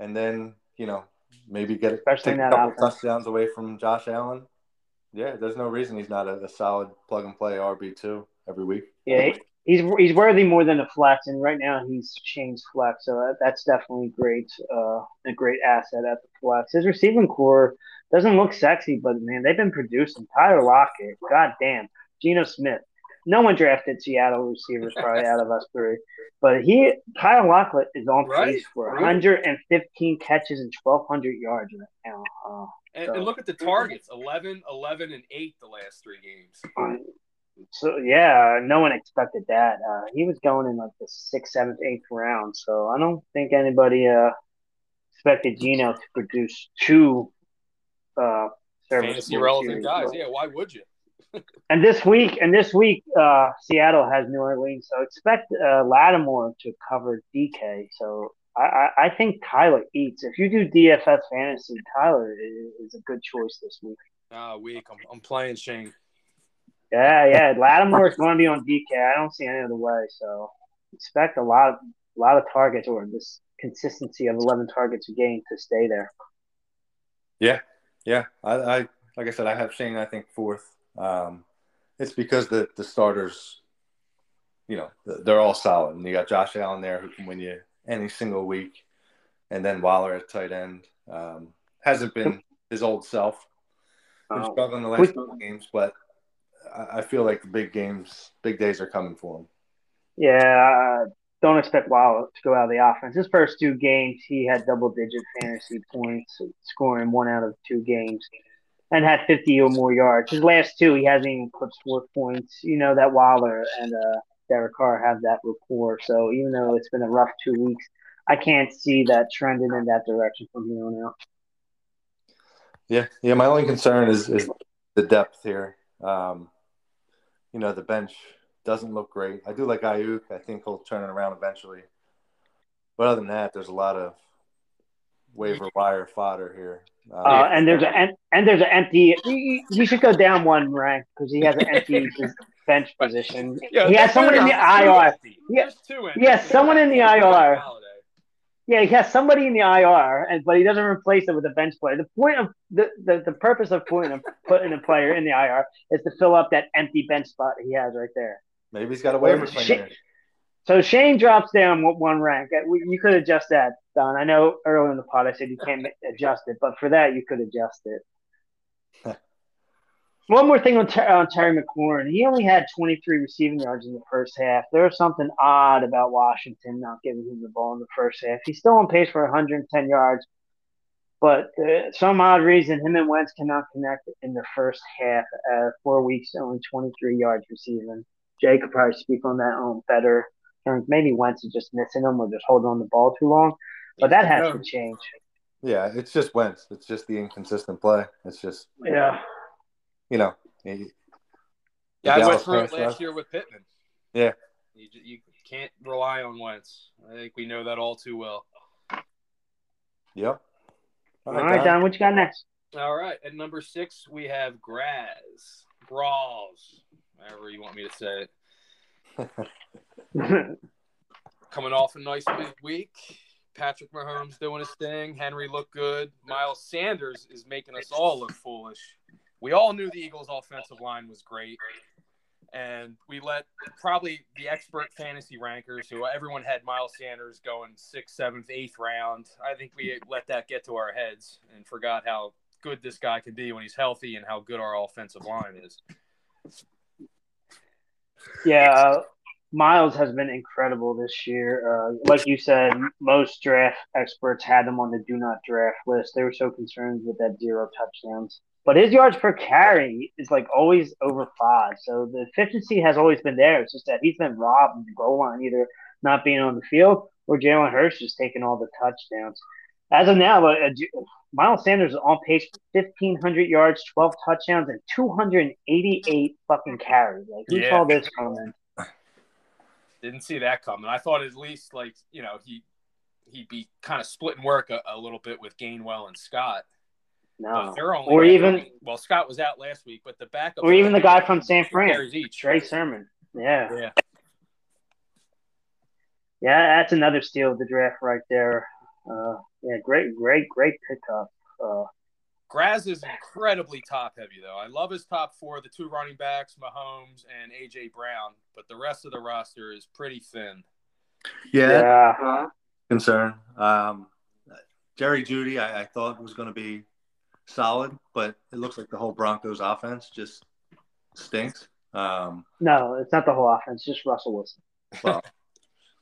and then you know maybe get Especially take a couple offense. touchdowns away from Josh Allen. Yeah, there's no reason he's not a, a solid plug and play RB two every week. Yeah, he's he's worthy more than a flex, and right now he's Shane's flex, so that, that's definitely great, uh, a great asset at the flex. His receiving core doesn't look sexy, but man, they've been producing. Tyler Lockett, god damn, Geno Smith. No one drafted Seattle receivers probably out of us three, but he Tyler Lockett is on Right, pace for right. 115 catches and 1,200 yards right now. Uh, And, and look at the targets 11, 11, and 8 the last three games. So yeah, no one expected that. Uh, he was going in like the sixth, seventh, eighth round. So I don't think anybody uh, expected Geno to produce two uh, Fantasy relevant guys. Yeah, why would you? And this week, and this week, uh, Seattle has New Orleans. So expect uh, Lattimore to cover DK. So I, I think Tyler eats. If you do DFS fantasy, Tyler is, a good choice this week. Ah, uh, week. I'm, I'm playing Shane. Yeah, yeah. Lattimore is going to be on DK. I don't see any other way. So expect a lot, of, a lot of targets or this consistency of 11 targets a game to stay there. Yeah, yeah. I, I like I said, I have Shane. I think fourth. Um, it's because the the starters, you know, they're all solid, and you got Josh Allen there who can win you any single week, and then Waller at tight end um, hasn't been his old self. Been oh. struggling the last couple games, but I feel like the big games, big days are coming for him. Yeah, don't expect Waller to go out of the offense. His first two games, he had double digit fantasy points, scoring one out of two games, and had 50 or more yards. His last two, he hasn't even put four points. You know that Waller and uh, Derek Carr have that rapport. So even though it's been a rough two weeks, I can't see that trending in that direction from here on out. Yeah, yeah. My only concern is is the depth here. Um, you know, the bench doesn't look great. I do like Aiyuk. I think he'll turn it around eventually. But other than that, there's a lot of waiver wire fodder here. Uh, uh, and there's a and, and there's an empty. He, he should go down one rank because he has an empty bench position. Yeah, he has someone in the IR. Yes, yeah, someone in the IR. Yeah, he has somebody in the IR, and but he doesn't replace it with a bench player. The point of the, the, the purpose of putting a, putting a player in the IR is to fill up that empty bench spot he has right there. Maybe he's got a waiver claim. So Shane drops down one rank. Uh, you could adjust that, Don. I know earlier in the pod I said you can't adjust it, but for that you could adjust it. one more thing on, Ter- on Terry McLaurin. He only had 23 receiving yards in the first half. There's something odd about Washington not giving him the ball in the first half. He's still on pace for 110 yards, but uh, some odd reason him and Wentz cannot connect in the first half. Uh, four weeks, only 23 yards receiving. Jay could probably speak on that on better terms. Maybe Wentz is just missing them or just holding on the ball too long, but that has to change. Yeah, it's just Wentz. It's just the inconsistent play. It's just yeah, you know. He, yeah, I went through it last year with Pittman. Yeah, you, you can't rely on Wentz. I think we know that all too well. Yep. All right, all right Don. What you got next? All right, at number six we have Graz, Brawls, however you want me to say it. Coming off a nice big week. Patrick Mahomes doing his thing. Henry looked good. Miles Sanders is making us all look foolish. We all knew the Eagles' offensive line was great. And we let probably the expert fantasy rankers, who everyone had Miles Sanders going sixth, seventh, eighth round. I think we let that get to our heads and forgot how good this guy can be when he's healthy and how good our offensive line is. Yeah, uh, Miles has been incredible this year. Uh, like you said, most draft experts had him on the do not draft list. They were so concerned with that zero touchdowns. But his yards per carry is like always over five. So the efficiency has always been there. It's just that he's been robbed in the goal line, either not being on the field or Jalen Hurts just taking all the touchdowns. As of now, uh, Miles Sanders is on pace for 1,500 yards, 12 touchdowns, and 288 fucking carries. Like, who yeah. saw this coming? Didn't see that coming. I thought at least, like, you know, he, he'd be kind of splitting work a, a little bit with Gainwell and Scott. No. or even well, Scott was out last week, but the backup or even the guy from San Fran, Trey Sermon. Yeah. Yeah. Yeah, that's another steal of the draft right there. Uh, yeah, great, great, great pickup. Uh, Graz is incredibly top heavy, though. I love his top four: the two running backs, Mahomes and AJ Brown. But the rest of the roster is pretty thin. Yeah, yeah. concern. Um, Jerry Jeudy, I, I thought was going to be solid, but it looks like the whole Broncos offense just stinks. Um, no, it's not the whole offense, just Russell Wilson. Well,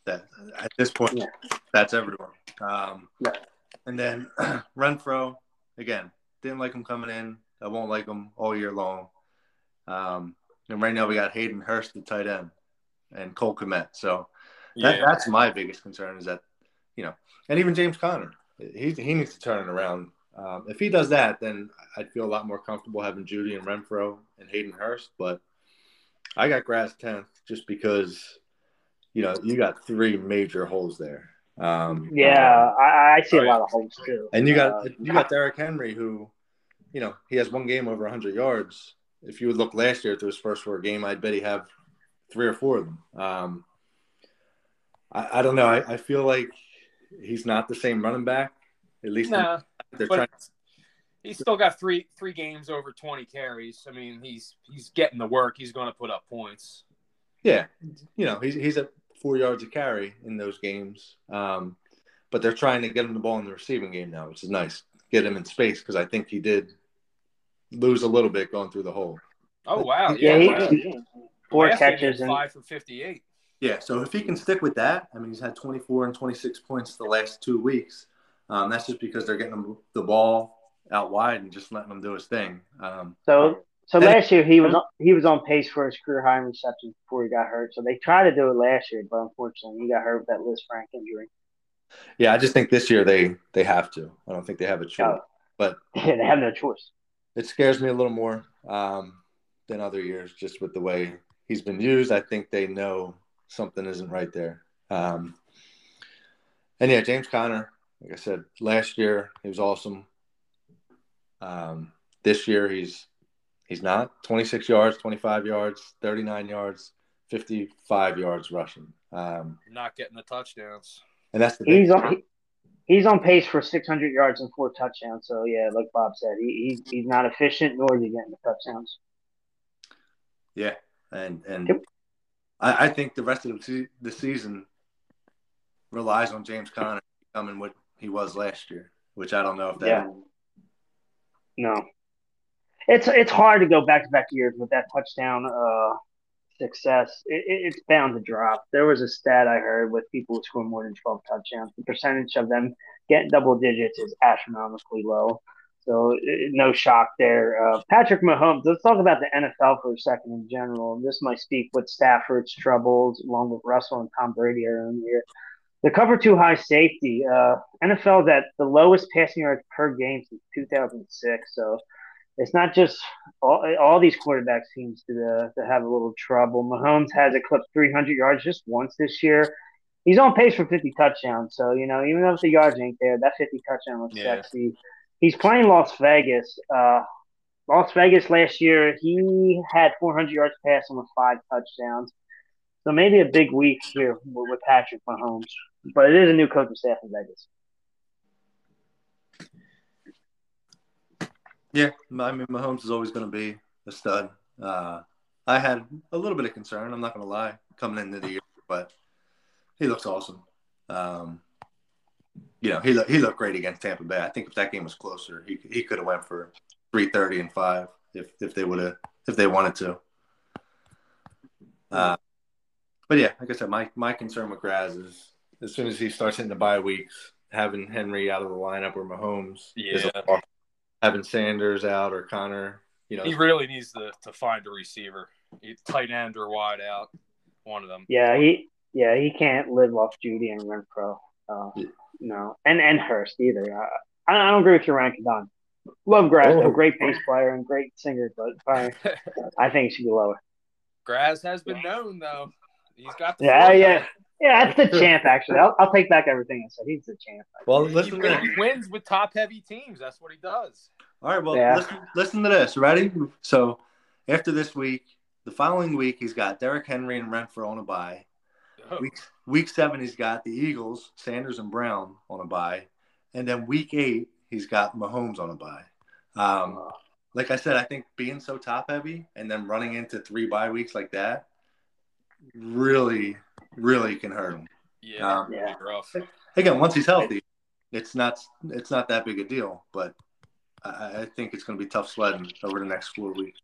that at this point, yeah. that's everyone. Um, yeah. And then Renfrow, again, didn't like him coming in. I won't like him all year long. Um, and right now we got Hayden Hurst, the tight end, and Cole Kmet. So that, yeah. that's my biggest concern is that, you know, and even James Conner, he, he needs to turn it around. Um, if he does that, then I'd feel a lot more comfortable having Jeudy and Renfrow and Hayden Hurst. But I got Graz 10th just because, you know, you got three major holes there. Um, Yeah, I, I see a lot of holes too. and you got Uh, you got Derrick Henry, who, you know, he has one game over 100 yards. If you would look last year through his first four game, I'd bet he have three or four of them. Um, I, I don't know. I, I feel like he's not the same running back. At least Nah, they're trying. he's still got three three games over twenty carries. I mean, he's he's getting the work. He's going to put up points. Yeah, you know, he's he's at four yards a carry in those games. Um, but they're trying to get him the ball in the receiving game now, which is nice. Get him in space because I think he did lose a little bit going through the hole. Oh wow, yeah, yeah, he, wow. four Last catches and five for fifty-eight. Yeah, so if he can stick with that, I mean, he's had 24 and 26 points the last two weeks. Um, that's just because they're getting him the ball out wide and just letting him do his thing. Um, so so And- last year he was on, he was on pace for his career high in receptions before he got hurt. So they tried to do it last year, but unfortunately he got hurt with that Lisfranc injury. yeah, I just think this year they they have to. I don't think they have a choice. Oh. But Yeah, they have no choice. It scares me a little more um, than other years, just with the way he's been used. I think they know something isn't right there. Um, and yeah, James Conner, like I said, last year he was awesome. Um, this year he's he's not 26 yards, 25 yards, 39 yards, 55 yards rushing. Um, Not getting the touchdowns. and that's the big He's on he, he's on pace for 600 yards and four touchdowns. So yeah, like Bob said, he, he's he's not efficient nor is he getting the touchdowns. Yeah, and and Yep. I, I think the rest of the, the season relies on James Conner becoming what he was last year, which I don't know if that. Yeah. No. It's it's hard to go back to back years with that touchdown uh, success. It, it, it's bound to drop. There was a stat I heard with people who score more than twelve touchdowns. The percentage of them getting double digits is astronomically low. So it, no shock there. Uh, Patrick Mahomes. Let's talk about the NFL for a second in general. This might speak with Stafford's troubles, along with Russell and Tom Brady are in here. The cover two high safety. Uh, NFL's at the lowest passing yards per game since 2006. So it's not just all, all these quarterbacks seems to uh, to have a little trouble. Mahomes has eclipsed 300 yards just once this year. He's on pace for 50 touchdowns. So you know, even if the yards ain't there, that 50 touchdown looks Yeah. sexy. He's playing Las Vegas. Uh, Las Vegas last year, he had 400 yards passing with five touchdowns. So maybe a big week here with with Patrick Mahomes. But it is a new coaching staff in Vegas. Yeah, I mean Mahomes is always going to be a stud. Uh, I had a little bit of concern. I'm not going to lie coming into the year, but he looks awesome. Um, you know, he look, he looked great against Tampa Bay. I think if that game was closer, he he could have went for 330 and five if if they would have if they wanted to. Uh, but yeah, like I said, my my concern with Graz is as soon as he starts hitting the bye weeks, having Henry out of the lineup or Mahomes is a Yeah. Having Sanders out or Conner, you know, He really needs to, to find a receiver, tight end or wide out. One of them. Yeah, he yeah he can't live off Jeudy and Renfrow. Uh, Yeah. No, and and Hurst either. Uh, I, I don't agree with your ranking, Don. Love Grass, Oh. a great bass player and great singer, but I, I think he should be lower. Graz has been known though. He's got the Yeah, floor. yeah, yeah. That's the champ. Actually, I'll, I'll take back everything I said. He's the champ. well, He, listen to he wins with top heavy teams. That's what he does. All right, well, Yeah. listen, listen to this. Ready? So after this week, the following week, he's got Derrick Henry and Renfrow on a bye. Oh, Week week seven, he's got the Eagles, Sanders and Brown on a bye, and then week eight, he's got Mahomes on a bye. Um, like I said, I think being so top heavy and then running into three bye weeks like that really, really can hurt him. yeah, Um, pretty rough. Again, once he's healthy, it's not it's not that big a deal, but I, I think it's going to be tough sledding over the next four weeks.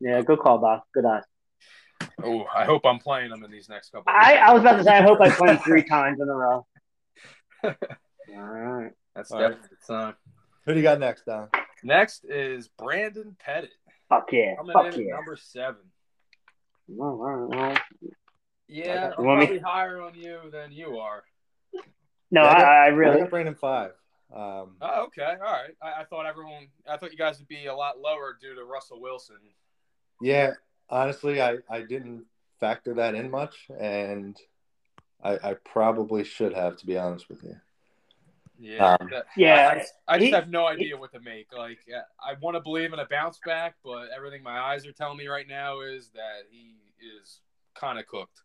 Yeah, good call, Doc. Good eye. Oh, I hope I'm playing them in these next couple. I, weeks. I was about to say, I hope I play him three times in a row. All right. That's All right. definitely the time. Who do you got next, Don? Next is Brandon Pettit Fuck yeah. coming Fuck in at yeah. number seven. Well, well, well. Yeah, I'm want me- probably higher on you than you are. No, Yeah, I got- I, I I really. got Brandon five. Um, Oh, okay, all right. I, I thought everyone, I thought you guys would be a lot lower due to Russell Wilson. yeah, honestly, I, I didn't factor that in much, and I, I probably should have, to be honest with you. Yeah, Um, that- Yeah, I, I just he- have no idea what to make. Like, uh, I want to believe in a bounce back, but everything my eyes are telling me right now is that he is kind of cooked.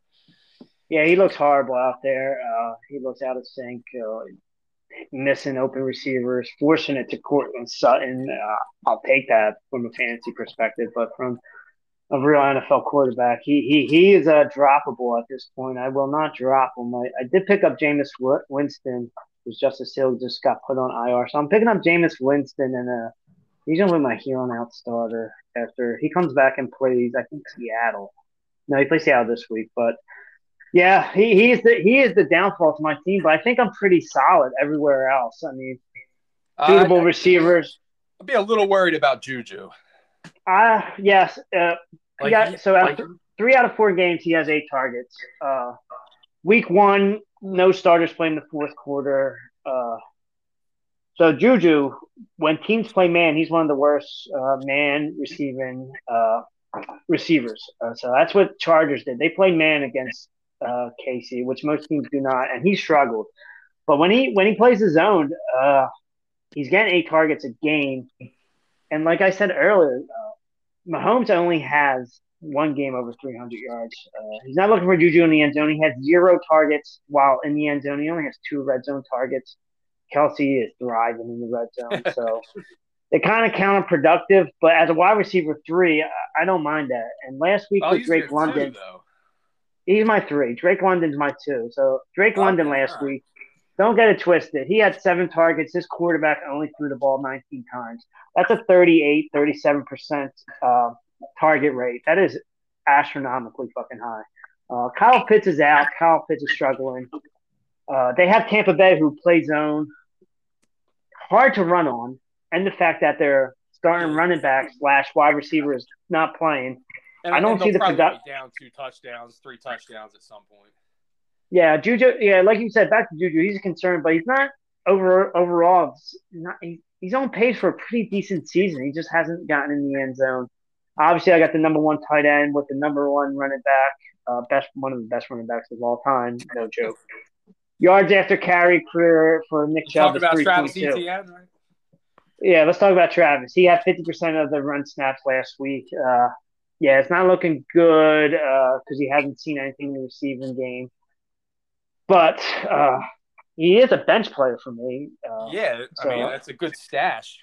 Yeah, he looks horrible out there. Uh, he looks out of sync, uh, missing open receivers, forcing it to Courtland Sutton. Uh, I'll take that from a fantasy perspective, but from a real NFL quarterback, he he he is uh, droppable at this point. I will not drop him. I, I did pick up Jameis Wi- Winston, who's Justice Hill just got put on IR, so I'm picking up Jameis Winston, and uh, he's gonna be my here on out starter after he comes back and plays. I think Seattle. No, he plays Seattle this week, but. Yeah, he, he is the he is the downfall to my team, but I think I'm pretty solid everywhere else. I mean, suitable Uh, receivers. I'd be a little worried about Juju. Uh yes. Uh, Like, yeah. So like, of three out of four games, he has eight targets. Uh, week one, no starters playing the fourth quarter. Uh, so Juju, when teams play man, he's one of the worst uh, man receiving uh, receivers. Uh, so that's what Chargers did. They played man against uh, Casey, which most teams do not, and he struggled. But when he when he plays his own, uh, he's getting eight targets a game. And like I said earlier, uh, Mahomes only has one game over 300 yards. Uh, he's not looking for Juju in the end zone. He has zero targets while in the end zone. He only has two red zone targets. Kelce is thriving in the red zone, so they're kind of counterproductive. But as a wide receiver three, I, I don't mind that. And last week I'll with Drake London, though. He's my three. Drake London's my two. So Drake London last week. Don't get it twisted. He had seven targets. His quarterback only threw the ball 19 times. That's a 38, 37% uh, target rate. That is astronomically fucking high. Uh, Kyle Pitts is out. Kyle Pitts is struggling. Uh, they have Tampa Bay who play zone. Hard to run on. And the fact that they're starting running back slash wide receiver is not playing. And, I don't see the be down two touchdowns, three touchdowns at some point. Yeah, Juju. Yeah, like you said, back to Juju. He's a concern, but he's not over overall. Not he, he's on pace for a pretty decent season. He just hasn't gotten in the end zone. Obviously, I got the number one tight end with the number one running back, uh, best one of the best running backs of all time. No joke. Yards after carry career for Nick Chubb is three point. Right? Yeah, let's talk about Travis. He had 50% of the run snaps last week. Uh, yeah, it's not looking good because he hasn't seen anything in the receiving game. But uh, he is a bench player for me. Uh, yeah. Yeah, I so- mean that's a good stash.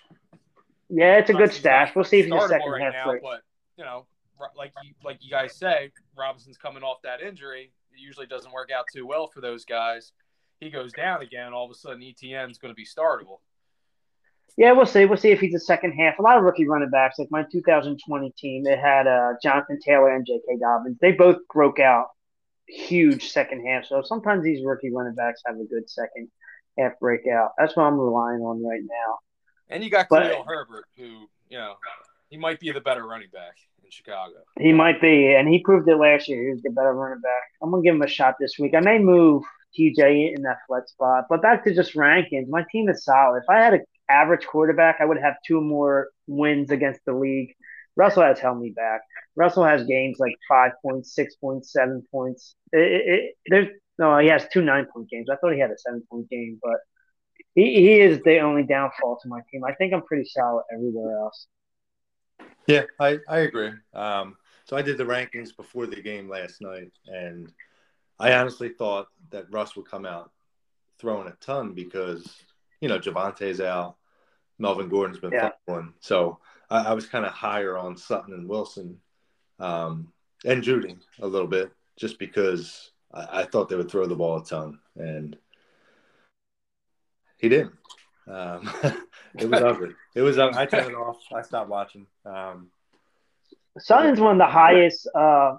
Yeah, it's a good stash. We'll see if he's a second right half now, but you know, like you, like you guys say, Robinson's coming off that injury. It usually doesn't work out too well for those guys. He goes down again. All of a sudden, ETN's going to be startable. Yeah, we'll see. We'll see if he's a second half. A lot of rookie running backs, like my 2020 team, it had uh, Jonathan Taylor and J.K. Dobbins. They both broke out huge second half. So sometimes these rookie running backs have a good second half breakout. That's what I'm relying on right now. And you got But- Khalil Herbert, who you know he might be the better running back in Chicago. He might be, and he proved it last year. He was the better running back. I'm gonna give him a shot this week. I may move TJ in that flex spot, but back to just rankings. My team is solid. If I had an average quarterback, I would have two more wins against the league. Russell has held me back. Russell has games like five points, six points, seven points. It, it, it, there's no, he has two nine point games. I thought he had a seven point game, but he, he is the only downfall to my team. I think I'm pretty solid everywhere else. Yeah, I, I agree. Um, so I did the rankings before the game last night, and I honestly thought that Russ would come out throwing a ton because, you know, Javante's out, Melvin Gordon's been Yeah. fumbling. So I, I was kind of higher on Sutton and Wilson um, and Jeudy a little bit just because I, I thought they would throw the ball a ton, and he didn't. Um, it was ugly. It was. ugly. I turned it off. I stopped watching. Um, Sutton's one of the highest uh,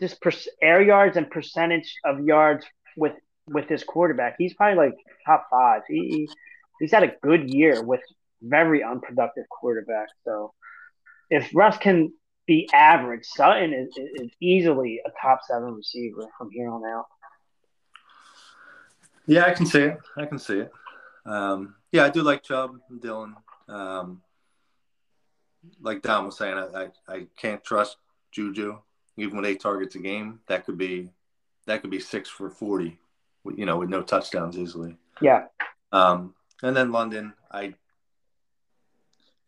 just per- air yards and percentage of yards with with his quarterback. He's probably like top five. He he's had a good year with very unproductive quarterback. So if Russ can be average, Sutton is, is easily a top seven receiver from here on out. Yeah, I can see it. I can see it. Um, yeah, I do like Chubb and Dylan. Um, like Don was saying, I, I, I can't trust Juju even with eight targets a game. That could be that could be six for 40, you know, with no touchdowns easily. Yeah. Um, and then London, I,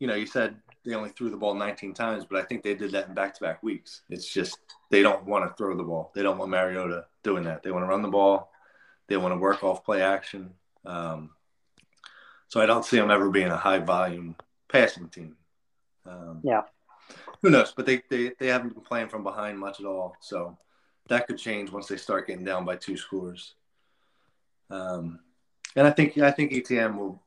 you know, you said they only threw the ball 19 times, but I think they did that in back to back weeks. It's just they don't want to throw the ball. They don't want Mariota doing that. They want to run the ball. They want to work off play action. Um, so I don't see them ever being a high volume passing team. Um, yeah. Who knows? But they, they, they haven't been playing from behind much at all. So that could change once they start getting down by two scores. Um, and I think I think ETN will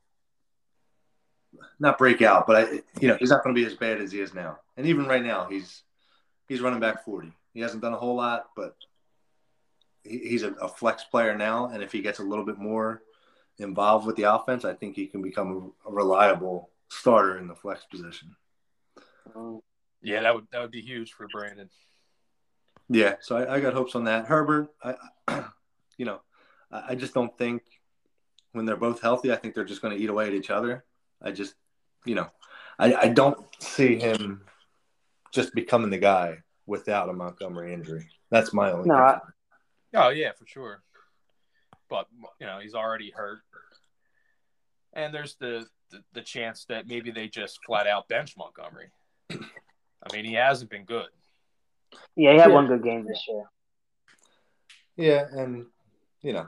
not break out, but I you know he's not going to be as bad as he is now. And even right now, he's he's running back forty. He hasn't done a whole lot, but he, he's a, a, flex player now. And if he gets a little bit more involved with the offense, I think he can become a, a reliable starter in the flex position. Yeah, that would that would be huge for Brandon. Yeah, so I, I got hopes on that. Herbert, I, you know, I, I just don't think when they're both healthy, I think they're just going to eat away at each other. I just, you know, I, I don't see him just becoming the guy without a Montgomery injury. That's my only. No, I, oh yeah, for sure. But you know, he's already hurt, and there's the, the the chance that maybe they just flat out bench Montgomery. I mean, he hasn't been good. Yeah, he had one good game this year. Yeah, and you know,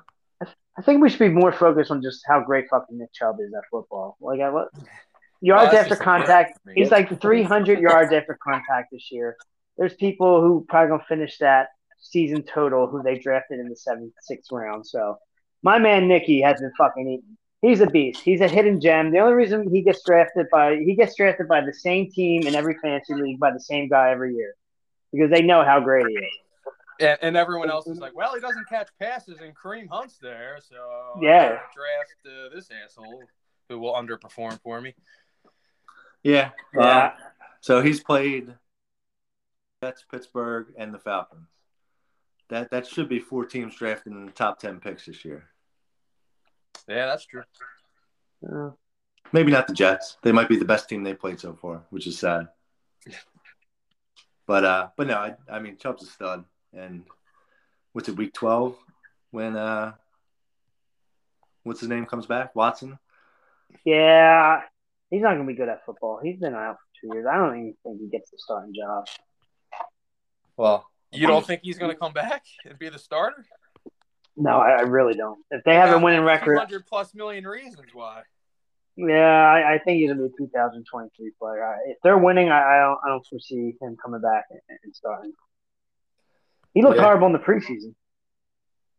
I think we should be more focused on just how great fucking Nick Chubb is at football. Like, I, yards well, after contact, he's like 300 yards after contact this year. There's people who probably gonna finish that season total who they drafted in the seventh, sixth round. So, my man Nicky has been fucking eating. He's a beast. He's a hidden gem. The only reason he gets drafted by he gets drafted by the same team in every fantasy league by the same guy every year because they know how great he is. And, and, everyone else is like, well, he doesn't catch passes, and Kareem Hunt's there, so yeah, draft uh, this asshole who will underperform for me. Yeah, yeah. Uh, so he's played that's Pittsburgh and the Falcons. That that should be four teams drafted in the top ten picks this year. Yeah, that's true. Uh, Maybe not the Jets. They might be the best team they played so far, which is sad. but uh, but no, I, I mean Chubb's a stud and what's it week 12 when uh what's his name comes back? Watson? Yeah he's not gonna be good at football. He's been out for two years. I don't even think he gets the starting job. Well you don't think he's gonna come back and be the starter? No i, I really don't. If they have a winning record 100 plus million reasons why. Yeah, I, I, think he's gonna be a 2023 player. If they're winning, I, I don't, I don't foresee him coming back and, and starting. He looked yeah. horrible in the preseason.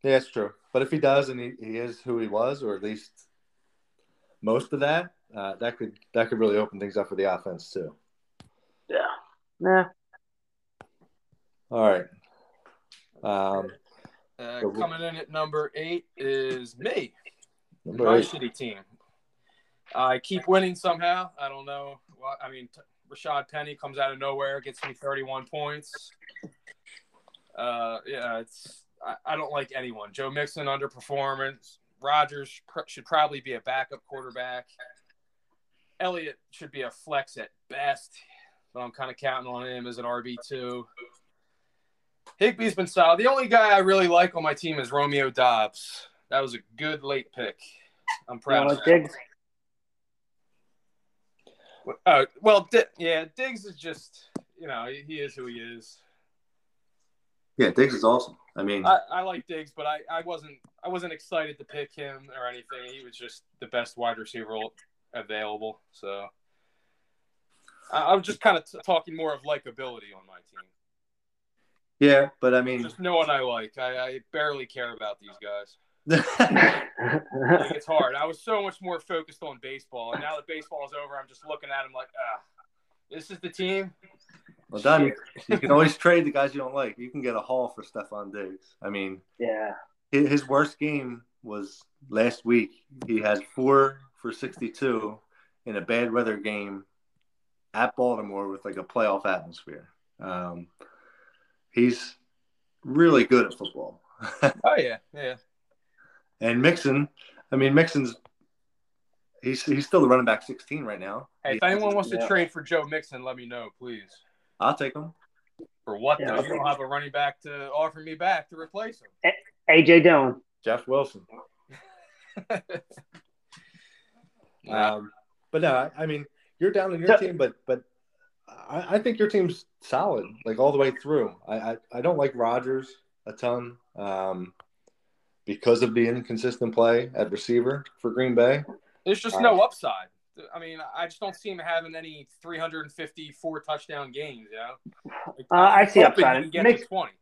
Yeah, it's true. But if he does, and he, he is who he was, or at least most of that, uh, that could that could really open things up for the offense too. Yeah. Yeah. All right. Um, uh, coming in at number eight is me, number my eight. shitty team. I keep winning somehow. I don't know. Well, I mean, Rashaad Penny comes out of nowhere, gets me 31 points. Uh, yeah, it's I, I, don't like anyone. Joe Mixon underperformance. Rodgers pr- should probably be a backup quarterback. Elliott should be a flex at best, but I'm kind of counting on him as an RB two. Higbee's been solid. The only guy I really like on my team is Romeo Doubs. That was a good late pick. I'm proud of Diggs. Uh, well, D- yeah, Diggs is just you know he is who he is. Yeah, Diggs is awesome. I mean, I, I like Diggs, but I, I wasn't I wasn't excited to pick him or anything. He was just the best wide receiver available. So I, I was just kind of t- talking more of likability on my team. Yeah, but I mean, just no one I like. I, I barely care about these guys. it's hard. I was so much more focused on baseball, and now that baseball is over, I'm just looking at him like, ah, this is the team. Well done. You, you can always trade the guys you don't like. You can get a haul for Stefon Diggs. I mean, yeah. His worst game was last week. He had four for 62 in a bad weather game at Baltimore with like a playoff atmosphere. Um, he's really good at football. oh yeah, yeah. And Mixon, I mean Mixon's he's he's still the running back 16 right now. Hey, if anyone wants to trade for Joe Mixon, let me know, please. I'll take him. For what Yeah. though? You don't have a running back to offer me back to replace him. AJ Dillon. Jeff Wilson. Yeah. Um, but no, I, I mean, you're down in your So- team, but but I, I think your team's solid, like all the way through. I I, I don't like Rodgers a ton um, because of the inconsistent play at receiver for Green Bay. There's just no upside. I mean, I just don't see him having any 354 touchdown games. You know, like, Uh, I see hoping upside. he can get Makes- to 20.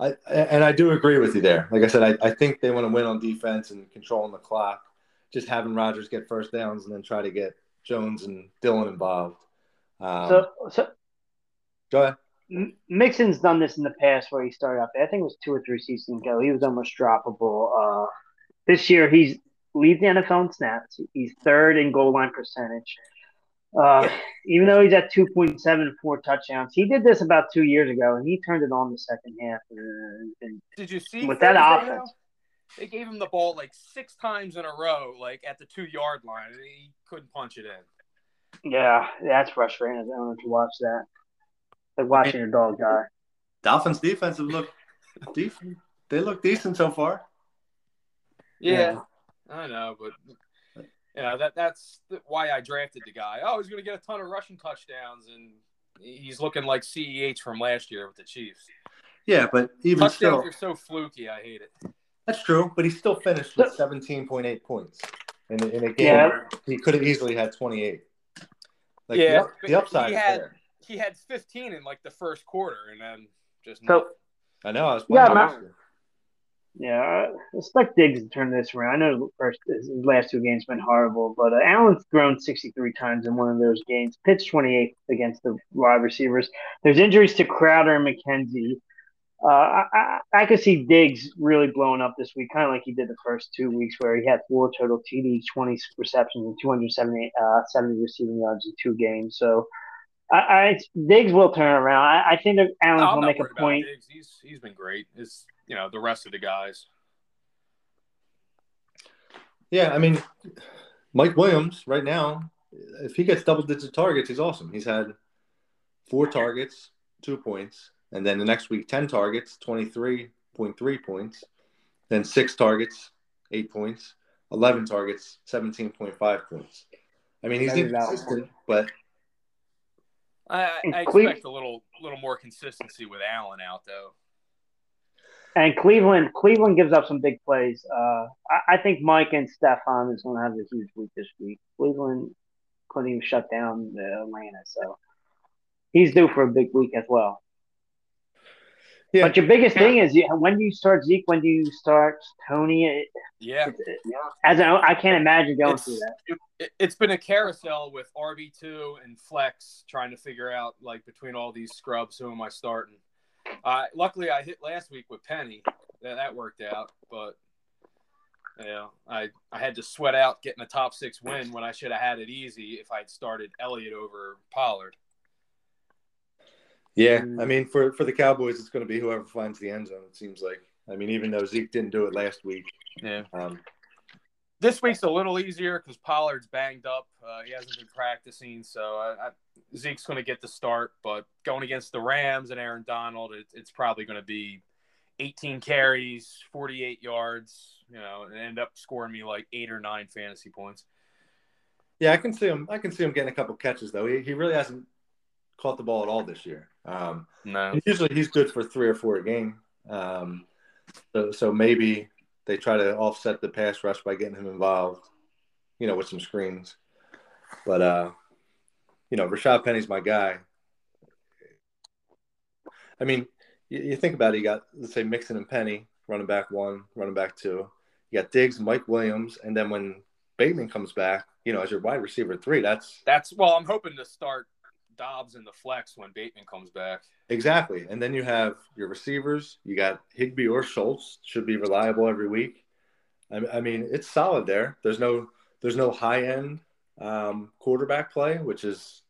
I and I do agree with you there. Like I said, I, I think they want to win on defense and controlling the clock. Just having Rodgers get first downs and then try to get Jones and Dillon involved. Um, So, so go ahead. M- Mixon's done this in the past where he started off. I think it was two or three seasons ago. He was almost droppable. Uh, this year, he's leads the NFL in snaps. He's third in goal line percentage. Uh, even though he's at 2.74 touchdowns, he did this about two years ago, and he turned it on the second half. And, and Did you see With that Thursday, offense. They gave him the ball like six times in a row, like at the two yard line, and he couldn't punch it in. yeah, that's frustrating. I don't know if you watch that. Like watching your dog die. Dolphins defensive look decent. They look decent so far. Yeah, I know, but yeah, that that's why I drafted the guy. Oh, he's going to get a ton of rushing touchdowns, and he's looking like CEH from last year with the Chiefs. Yeah, but even Touchdowns still, are so fluky. I hate it. that's true. But he still finished with 17.8 points in, in a game Yeah. he could have easily had 28. Like Yeah, the, the upside he had- there. He had 15 in like the first quarter, and then just So I know. I was Yeah, playing man. last year. Yeah, expect Diggs to turn this around. I know the first his last two games have been horrible, but uh, Allen's thrown 63 times in one of those games. Pitched 28 against the wide receivers. There's injuries to Crowder and McKenzie. Uh, I, I I could see Diggs really blowing up this week, kind of like he did the first two weeks, where he had four total TDs, 20 receptions, and 270 uh, 70 receiving yards in two games. So. I, I Diggs will turn around. I, I think that Allen's I'm will make a point. Diggs. He's he's been great. It's you know the rest of the guys. Yeah, I mean, Mike Williams right now, if he gets double digit targets, he's awesome. He's had four targets, two points, and then the next week, 10 targets, 23.3 points, then six targets, eight points, 11 targets, 17.5 points. I mean, he's That is inconsistent, but I, I expect a little little more consistency with Allen out though. And Cleveland, Cleveland gives up some big plays. Uh, I, I think Mike and Stefon is going to have a huge week this week. Cleveland couldn't even shut down the Atlanta, so he's due for a big week as well. Yeah, But your biggest thing is you, when do you start Zeke? When do you start Tony? It, Yeah, it, it- as I, I can't imagine going It's- through that. it, it's been a carousel with RB two and flex trying to figure out like between all these scrubs who am I starting. Uh, luckily, I hit last week with Penny. That, that worked out, but yeah, I I had to sweat out getting a top six win when I should have had it easy if I'd started Elliott over Pollard. Yeah. Mm. I mean, for, for the Cowboys, it's going to be whoever finds the end zone, it seems like. I mean, even though Zeke didn't do it last week, Yeah. um, This week's a little easier because Pollard's banged up. Uh, he hasn't been practicing, so I, I, Zeke's going to get the start. But going against the Rams and Aaron Donald, it, it's probably going to be 18 carries, 48 yards, you know, and end up scoring me like eight or nine fantasy points. Yeah, I can see him. I can see him getting a couple catches though. He, he really hasn't caught the ball at all this year. Um, No, usually he's good for three or four a game. Um, so so maybe they try to offset the pass rush by getting him involved, you know, with some screens. But uh, you know, Rashaad Penny's my guy. I mean, you, you think about it. You got let's say Mixon and Penny running back one, running back two. You got Diggs, Mike Williams, and then when Bateman comes back, you know, as your wide receiver three, that's that's well. I'm hoping to start Dobbs in the flex when Bateman comes back. exactly. And then you have your receivers. You got Higbee or Schultz should be reliable every week. I, I mean, it's solid there. There's no there's no high end um, quarterback play, which is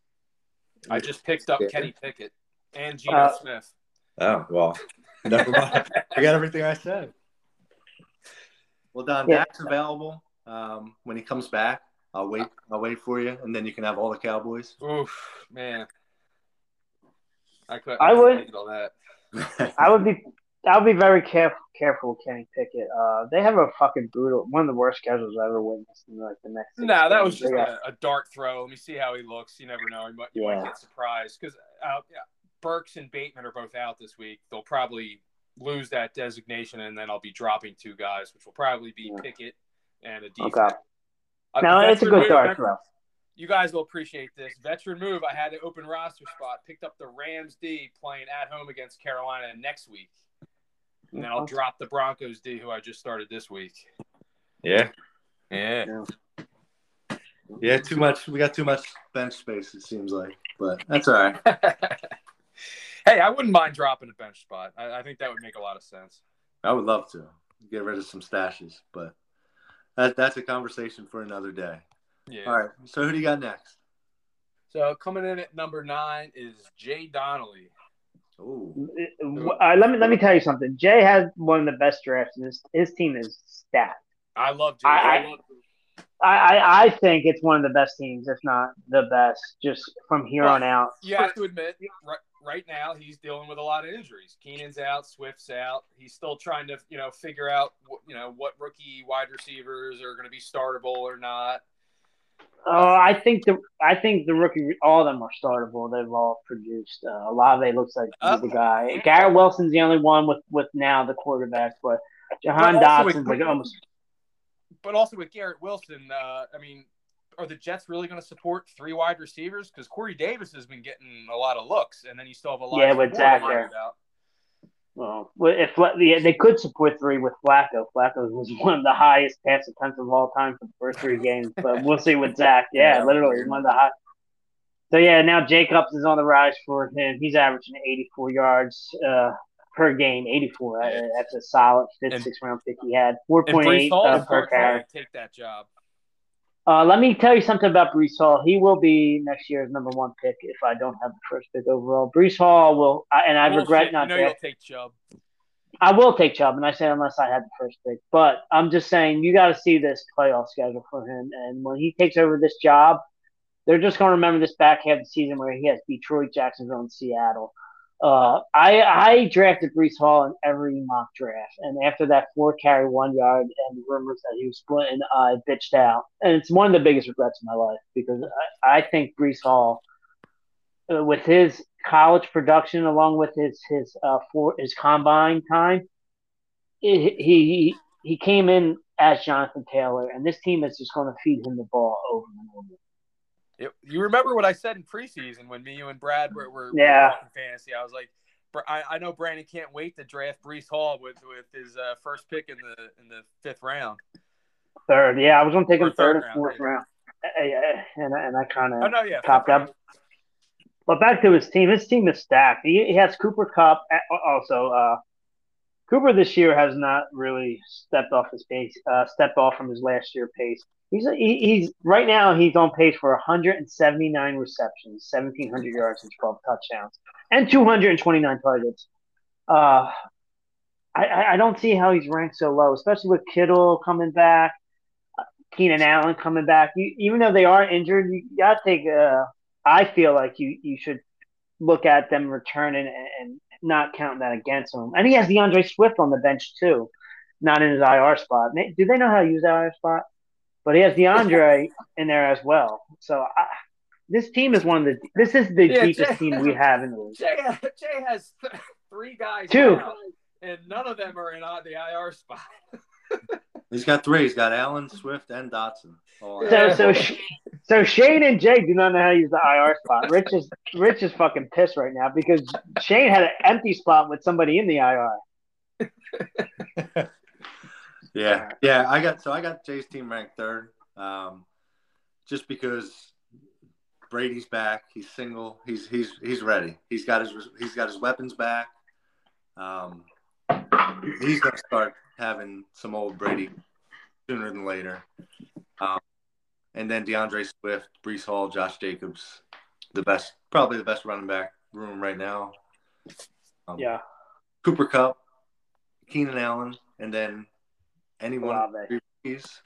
I just picked up Yeah. Kenny Pickett and Geno Uh, Smith. oh well, never mind. I got everything I said. Well, Don, Yeah. Dak's available um, when he comes back. I'll wait. I'll wait for you, and then you can have all the Cowboys. Oof, man. I could. I I would- would handle that. I would be I would be very careful careful with Kenny Pickett. Uh, they have a fucking brutal one of the worst schedules I've ever witnessed in like the next. six No, that was just a, a dart throw. Let me see how he looks. You never know. You might, you Yeah. might get surprised because uh, yeah, Burks and Bateman are both out this week. They'll probably lose that designation, and then I'll be dropping two guys, which will probably be Yeah. Pickett and a defense. Okay. Uh, No, it's a good move, dart throw. You guys will appreciate this veteran move. I had an open roster spot. Picked up the Rams D playing at home against Carolina next week, and then I'll drop the Broncos D, who I just started this week. Yeah. Yeah. Yeah, too much. We got too much bench space, it seems like. But that's all right. hey, I wouldn't mind dropping a bench spot. I, I think that would make a lot of sense. I would love to get rid of some stashes, but that, that's a conversation for another day. Yeah. All right. So who do you got next? So coming in at number nine is Jay Donnelly. Ooh. Uh, let me let me tell you something. Jay has one of the best drafts, and his his team is stacked. I love Jay. I- I- I, I, I think it's one of the best teams, if not the best, just from here Well, on out. you have to admit, right, now he's dealing with a lot of injuries. Keenan's out, Swift's out. He's still trying to, you know, figure out, what, you know, what rookie wide receivers are going to be startable or not. Uh, I think the I think the rookie, all of them are startable. They've all produced. Uh, Olave looks like he's the Uh, guy. Garrett Wilson's the only one with with now the quarterback, but Jahan But also with- Dotson's like almost. But also with Garrett Wilson, uh, I mean, are the Jets really going to support three wide receivers? Because Corey Davis has been getting a lot of looks, and then you still have a lot. Yeah, with Zach there. Well, if yeah, they could support three with Flacco. Flacco was one of the highest pass attempts of all time for the first three games, but we'll see with Zach. Yeah, Yeah. literally one of the high. So yeah, now Jacobs is on the rise for him. He's averaging 84 yards uh, per game. 84. Uh, that's a solid fifth, And- sixth round pick he had. 4.8 uh, per carry. take that job. Uh, let me tell you something about Breece Hall. He will be next year's number one pick if I don't have the first pick overall. Breece Hall will, I- and I regret not You know you'll take Chubb. I will take Chubb, and I say unless I had the first pick. But I'm just saying you got to see this playoff schedule for him, and when he takes over this job, they're just going to remember this back half of the season where he has Detroit, Jacksonville, and Seattle. Uh, I I drafted Breece Hall in every mock draft, and after that four carry one yard and rumors that he was splitting, I bitched out, and it's one of the biggest regrets of my life because I, I think Breece Hall, uh, with his college production along with his his uh for his combine time, he he he came in as Jonathan Taylor, and this team is just going to feed him the ball over and over. It, you remember what I said in preseason when me, you, and Brad were, were, were Yeah. talking fantasy? I was like, I, I know Brandon can't wait to draft Breece Hall with with his uh, first pick in the in the fifth round. Third, yeah, I was going to take him third third and fourth round, Uh, yeah, and and I kind of Oh no, yeah, round. down. But back to his team. His team is stacked. He, he has Cooper Kupp. Also, uh, Cooper this year has not really stepped off his pace. Uh, stepped off from his last year pace. He's he, he's right now he's on pace for 179 receptions, 1,700 yards, and 12 touchdowns, and 229 targets. Uh, I, I don't see how he's ranked so low, especially with Kittle coming back, Keenan Allen coming back. You, even though they are injured, you got to take. Uh, I feel like you you should look at them returning and, and not counting that against him. And he has DeAndre Swift on the bench too, not in his IR spot. Do they know how to use that IR spot? But he has DeAndre in there as well. So I, this team is one of the. This is the Yeah, deepest Jay- team we have in the league. Jay, Jay has th- three guys, Two. now, and none of them are in uh, the IR spot. He's got three. He's got Allen, Swift, and Dotson. in. So so so Shane and Jake do not know how to use the IR spot. Rich is Rich is fucking pissed right now because Shane had an empty spot with somebody in the IR. Yeah, yeah. I got so I got Jay's team ranked third, um, just because Brady's back. He's single. He's he's he's ready. He's got his he's got his weapons back. Um, he's gonna start having some old Brady sooner than later. Um, and then DeAndre Swift, Breece Hall, Josh Jacobs, the best, probably the best running back room right now. Um, Yeah, Cooper Kupp, Keenan Allen, and then anyone. Olave.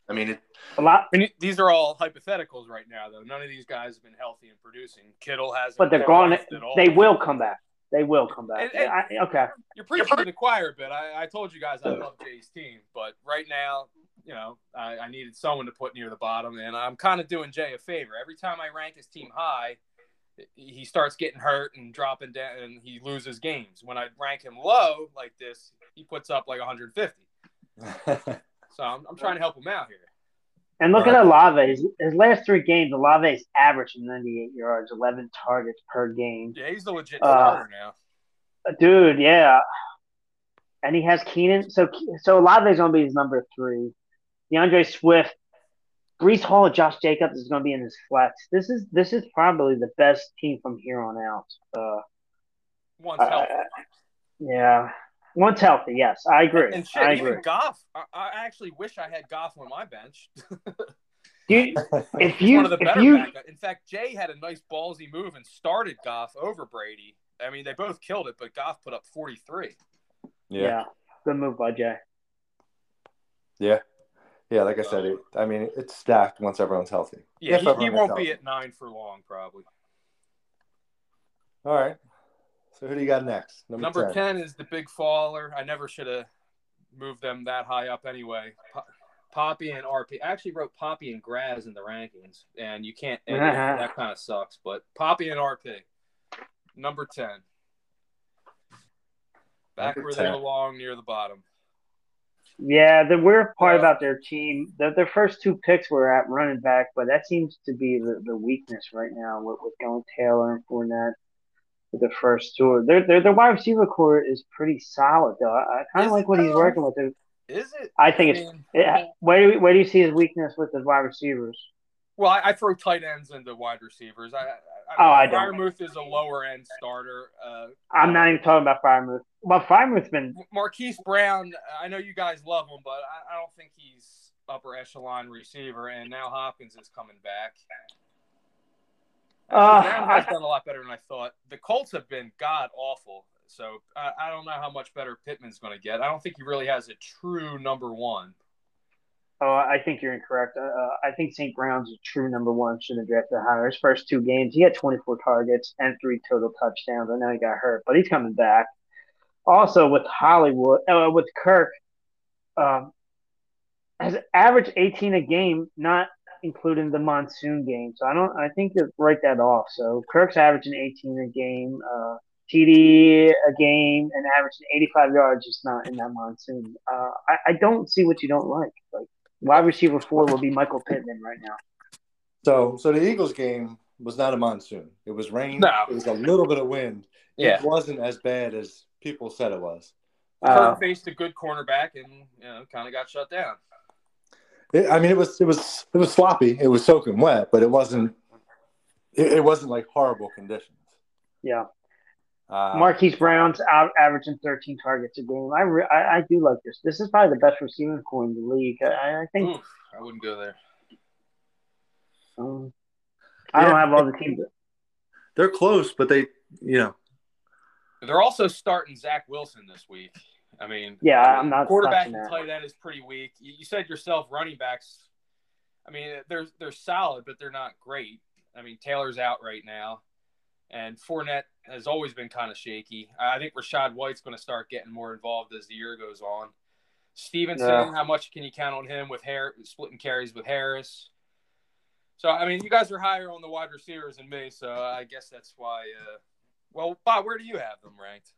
I mean, it, a lot, I mean, these are all hypotheticals right now, though. None of these guys have been healthy and producing. Kittle hasn't. but they're gone. at all. They will come back. They will come back. And- and- I, okay. You're preaching to the choir a bit. I, I told you guys I love Jay's team, but right now, you know, I, I needed someone to put near the bottom, and I'm kind of doing Jay a favor. Every time I rank his team high, he starts getting hurt and dropping down, and he loses games. When I rank him low like this, he puts up like 150. So I'm, I'm trying to help him out here. And looking Right. at Olave, his, his last three games, Olave's averaging 98 yards, 11 targets per game. Yeah, he's the legit Uh, now. Dude, yeah. And he has Keenan. So so Olave's going to be his number three. DeAndre Swift, Breece Hall, and Josh Jacobs is going to be in his flex. This is this is probably the best team from here on out. Uh, Once uh, healthy. yeah. Once healthy, yes, I agree. And shit, I even agree. Goff. I, I actually wish I had Goff on my bench. Do you, if you one of the if better you backup. In fact, Jay had a nice ballsy move and started Goff over Brady. I mean, they both killed it, but Goff put up 43. yeah. yeah. good move by Jay. Yeah. Yeah, like I said, it, I mean, it's stacked once everyone's healthy. Yeah, If he, he won't is be at nine for long, probably. All right. So who do you got next? Number 10 is the big faller. I never should have moved them that high up anyway. Po- Poppy and RP. I actually wrote Poppy and Graz in the rankings, and you can't. and uh-huh. that kind of sucks. But Poppy and RP, number 10. Back Number where they 10. belong, near the bottom. Yeah, the weird part about their team, that their first two picks were at running back, but that seems to be the, the weakness right now with, with going Taylor and Fournette with the first two. Their their their wide receiver core is pretty solid though. I, I kind of like what he's working with. It. Is it? I think it's mean, it, where do you, where do you see his weakness with the wide receivers? well, I, I throw tight ends into wide receivers. I, I, Oh, I don't. Freiermuth is a lower end starter. Uh, I'm not even talking about Freiermuth. Well, Freiermuth's been Marquise Brown, I know you guys love him, but I, I don't think he's upper echelon receiver. And now Hopkins is coming back. Uh, has done a lot better than I thought. The Colts have been god awful, so I, I don't know how much better Pittman's going to get. I don't think he really has a true number one. Oh, I think you're incorrect. Uh, uh, I think St. Brown's a true number one. Should have drafted higher. His first two games, he had 24 targets and three total touchdowns. I know he got hurt, but he's coming back. Also with Hollywood, uh, with Kirk, um, has averaged 18 a game, not including the monsoon game. So I don't. I think you write that off. So Kirk's averaging 18 a game. Uh, TD a game and averaging 85 yards, just not in that monsoon. Uh, I, I don't see what you don't like. Like wide receiver four will be Michael Pittman right now. So, so the Eagles game was not a monsoon. It was rain. No. It was a little bit of wind. Yeah. It wasn't as bad as people said it was. Uh, Kirk faced a good cornerback and you know kind of got shut down. It, I mean, it was it was it was sloppy. It was soaking wet, but it wasn't. It, it wasn't like horrible conditions. yeah, Uh, Marquise Brown's out averaging 13 targets a game. I, re- I I do like this. This is probably the best receiving core in the league. I, I think. Oof, I wouldn't go there. Um, I don't have all the teams. they're close, but they, you know, They're also starting Zach Wilson this week. I mean, Yeah, I'm not quarterback and that. tight end is pretty weak. You, said yourself, running backs. I mean, they're they're solid, but they're not great. I mean, Taylor's out right now, and Fournette has always been kind of shaky. I think Rachaad White's going to start getting more involved as the year goes on. Stevenson, Yeah. how much can you count on him with Har- splitting carries with Harris? So I mean, you guys are higher on the wide receivers than me, so I guess that's why. Uh, well, Bob, where do you have them ranked?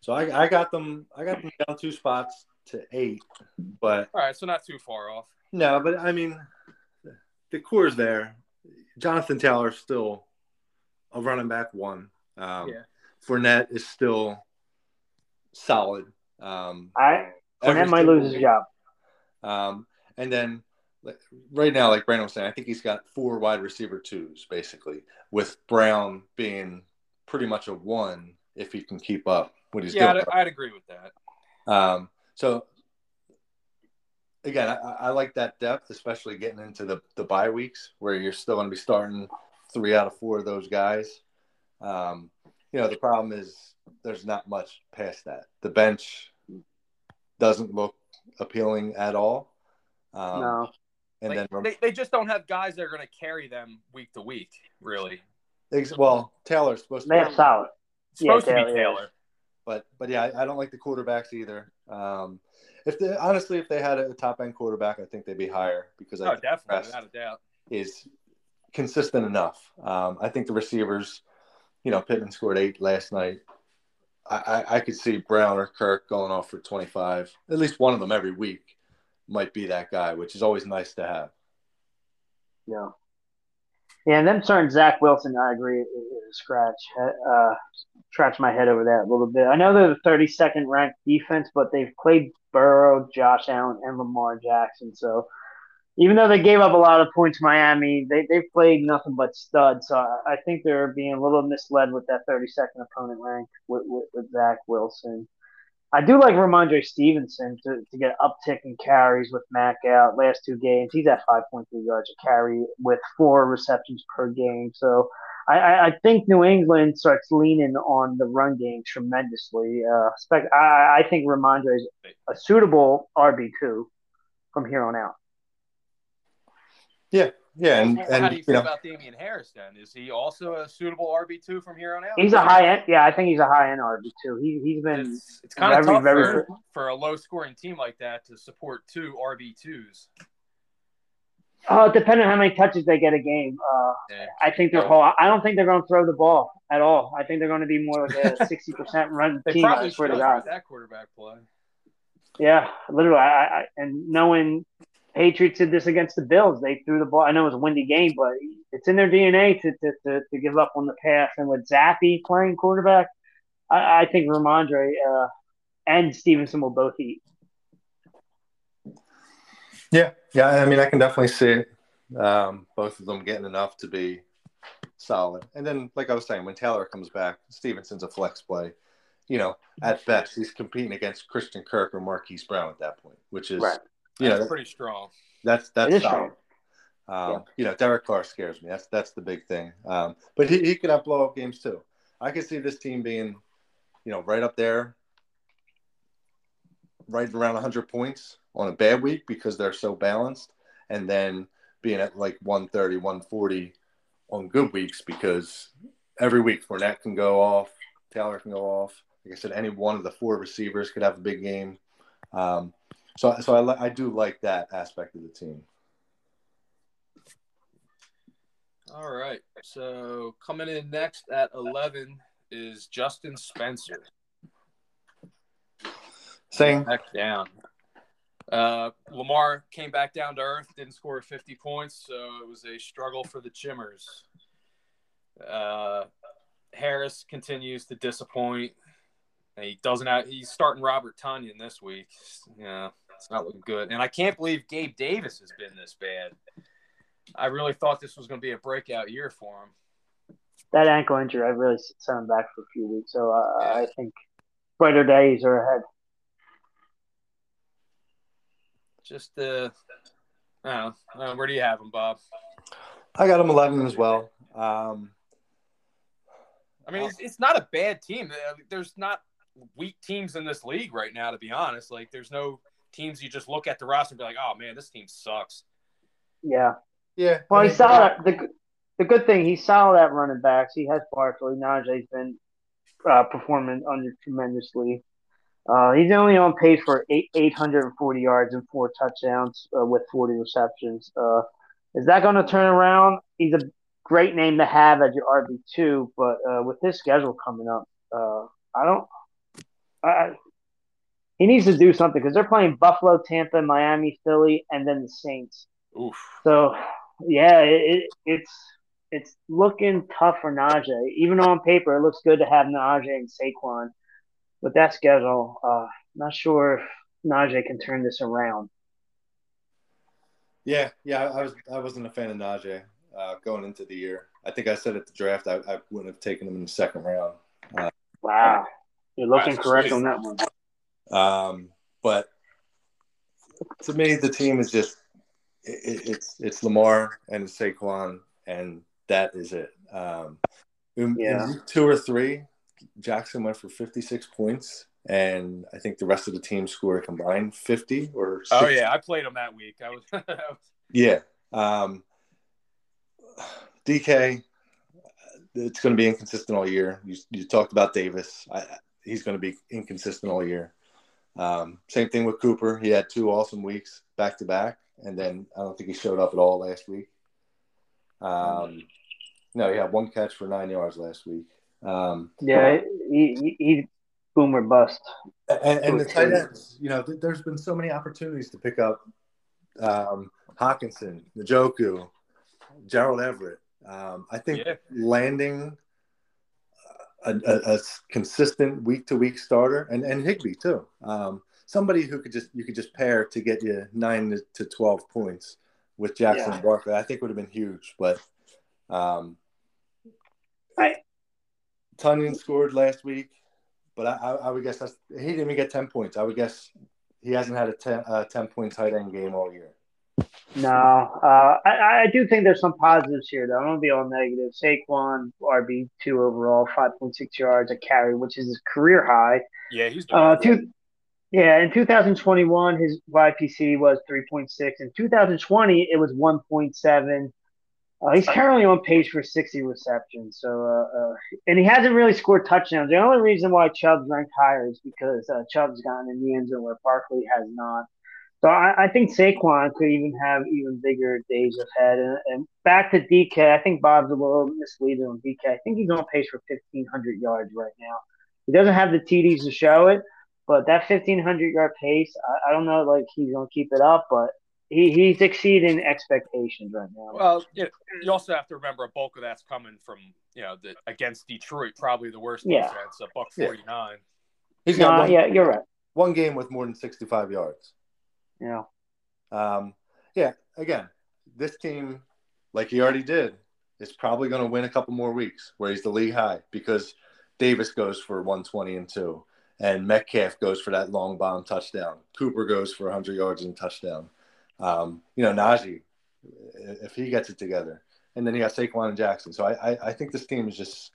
So I, I got them. I got them down two spots to eight, but All right, so not too far off. no, but I mean, the core's there. Jonathan Taylor's still a running back one. Um, Yeah. Fournette is still solid. Um, I Fournette might lose his week. job. Um, and then like, right now, like Brandon was saying, I think he's got four wide receiver twos basically, with Brown being pretty much a one if he can keep up what he's Yeah, doing. I'd, I'd agree with that. Um, so again, I, I like that depth, especially getting into the the bye weeks where you're still going to be starting three out of four of those guys. Um, you know, the problem is there's not much past that. The bench doesn't look appealing at all. Um, no. And Like, then they, they just don't have guys that are going to carry them week to week, really. Well, Taylor's supposed to. They have solid. It's supposed Yeah, to be Taylor, yeah. But but yeah, I, I don't like the quarterbacks either. Um, if they honestly, if they had a top end quarterback, I think they'd be higher because I Oh, think definitely, rest- without a doubt. is consistent enough. Um, I think the receivers, you know, Pittman scored eight last night. I, I, I could see Brown or Kirk going off for 25. At least one of them every week might be that guy, which is always nice to have. Yeah. Yeah, and them starting Zach Wilson, I agree, is a scratch. Uh, scratch my head over that a little bit. I know they're the 32nd ranked defense, but they've played Burrow, Josh Allen, and Lamar Jackson. So even though they gave up a lot of points, Miami, they they've played nothing but studs. So I, I think they're being a little misled with that 32nd opponent rank with, with, with Zach Wilson. I do like Rhamondre Stevenson to, to get uptick in carries with Mac out. Last two games, he's at 5.3 yards a carry with four receptions per game. So I, I, think New England starts leaning on the run game tremendously. Uh, I, I think Ramondre is a suitable RB2 from here on out. Yeah, yeah, and, How do you you feel know, about Damien Harris then? Is he also a suitable RB two from here on out? He's a high end, yeah, I think he's a high end RB2. He, he's been It's, it's kind of tough very- for, for a low scoring team like that to support two RB twos. Oh, depending on how many touches they get a game. Uh, Yeah. I think they're whole. I don't think they're going to throw the ball at all. I think they're going to be more like a sixty percent run They team. I probably swear to God. that quarterback play. Yeah, literally. I, I and knowing Patriots did this against the Bills, they threw the ball. I know it was a windy game, but it's in their DNA to to, to, to give up on the pass. And with Zappe playing quarterback, I, I think Rhamondre uh, and Stevenson will both eat. yeah, yeah. I mean, I can definitely see. Um, both of them getting enough to be solid. And then, like I was saying, when Taylor comes back, Stevenson's a flex play. You know, at best, he's competing against Christian Kirk or Marquise Brown at that point, which is, Right. You know, That's that- pretty strong. that's that's solid. strong. Um, You know, Derek Carr scares me. That's that's the big thing. Um, but he, he could have blow up games too. I could see this team being, you know, right up there, right around 100 points on a bad week because they're so balanced, and then being at like 130, 140 on good weeks because every week Fournette can go off, Taylor can go off. Like I said, any one of the four receivers could have a big game. Um, so, so I, li- I do like that aspect of the team. All right. So coming in next at 11 is Justin Spencer. Same. Back down. Uh, Lamar came back down to earth, didn't score 50 points, so it was a struggle for the Chimmers. Uh, Harris continues to disappoint. He doesn't have, he's starting Robert Tonyan this week. Yeah, it's not looking good. And I can't believe Gabe Davis has been this bad. I really thought this was going to be a breakout year for him. That ankle injury, I really sent him back for a few weeks. So uh, I think brighter days are ahead. Just, uh, I don't know. Uh, where do you have him, Bob? I got him 11 as well. Um, I mean, it's, it's not a bad team. Uh, There's not weak teams in this league right now, to be honest. Like, there's no teams you just look at the roster and be like, oh, man, this team sucks. Yeah. yeah. Well, I he's mean, solid. at- The, the good thing, he saw that running backs. He has Barkley. Najee's been uh, performing under tremendously. Uh, he's only on pace for eight, 840 yards and four touchdowns uh, with 40 receptions. Uh, is that going to turn around? He's a great name to have as your RB2, but uh, with his schedule coming up, uh, I don't. I, I- he needs to do something because they're playing Buffalo, Tampa, Miami, Philly, and then the Saints. Oof. So yeah, it, it, it's it's looking tough for Najee. Even on paper, it looks good to have Najee and Saquon. With that schedule, uh, not sure if Najee can turn this around. Yeah, yeah. I was I wasn't a fan of Najee uh, going into the year. I think I said at the draft I, I wouldn't have taken him in the second round. Wow, you're looking Wow, correct on that one. Um, but to me, the team is just it, it's it's Lamar and Saquon, and that is it. Um, Yeah. in two or three, Jackson went for 56 points, and I think the rest of the team scored a combined 50 or. Oh, yeah. I played him that week. I was, I was Yeah. Um, DK, it's going to be inconsistent all year. You, you talked about Davis. I, he's going to be inconsistent all year. Um, same thing with Cooper. He had two awesome weeks back to back, and then I don't think he showed up at all last week. Um, no, he had one catch for nine yards last week. Um, yeah, he, he, he boomer bust. And, and the tight ends, you know, th- there's been so many opportunities to pick up um, Hockenson, Njoku, Gerald Everett. Um, I think yeah. landing a, a, a, consistent week to week starter and, and Higbee too. Um, somebody who could just you could just pair to get you nine to twelve points with Jackson yeah. Barkley, I think would have been huge. But um, I Tonyan scored last week, but I, I, I, would guess that's he didn't even get ten points. I would guess he hasn't had a 10, uh, 10 point tight end game all year. No, uh, I, I do think there's some positives here, though. I don't want to be all negative. Saquon, RB two overall, five point six yards a carry, which is his career high. Yeah, he's doing uh, two, Yeah, in 2021, his YPC was 3.6. In 2020, it was 1.7. Uh, he's currently on pace for 60 receptions. So, uh, uh, and he hasn't really scored touchdowns. The only reason why Chubb's ranked higher is because uh, Chubb's gotten in the end zone where Barkley has not. So I, I, think Saquon could even have even bigger days ahead. And, and, back to DK, I think Bob's a little misleading on DK. I think he's on pace for 1,500 yards right now. He doesn't have the TDs to show it, but that 1,500 yard pace, I, I don't know, like he's going to keep it up, but he, he's exceeding expectations right now. Well, you, know, you also have to remember a bulk of that's coming from you know the, against Detroit, probably the worst yeah. defense, a buck forty nine. Yeah. He's got one, yeah, you're right. One game with more than sixty five yards. Yeah. Um, yeah. Again, this team, like he already did, is probably going to win a couple more weeks where he's the league high because Davis goes for one twenty and two, and Metcalf goes for that long bomb touchdown. Cooper goes for hundred yards and touchdown. Um, you know, Najee, if he gets it together, and then you got Saquon and Jackson. So I, I, I think this team is just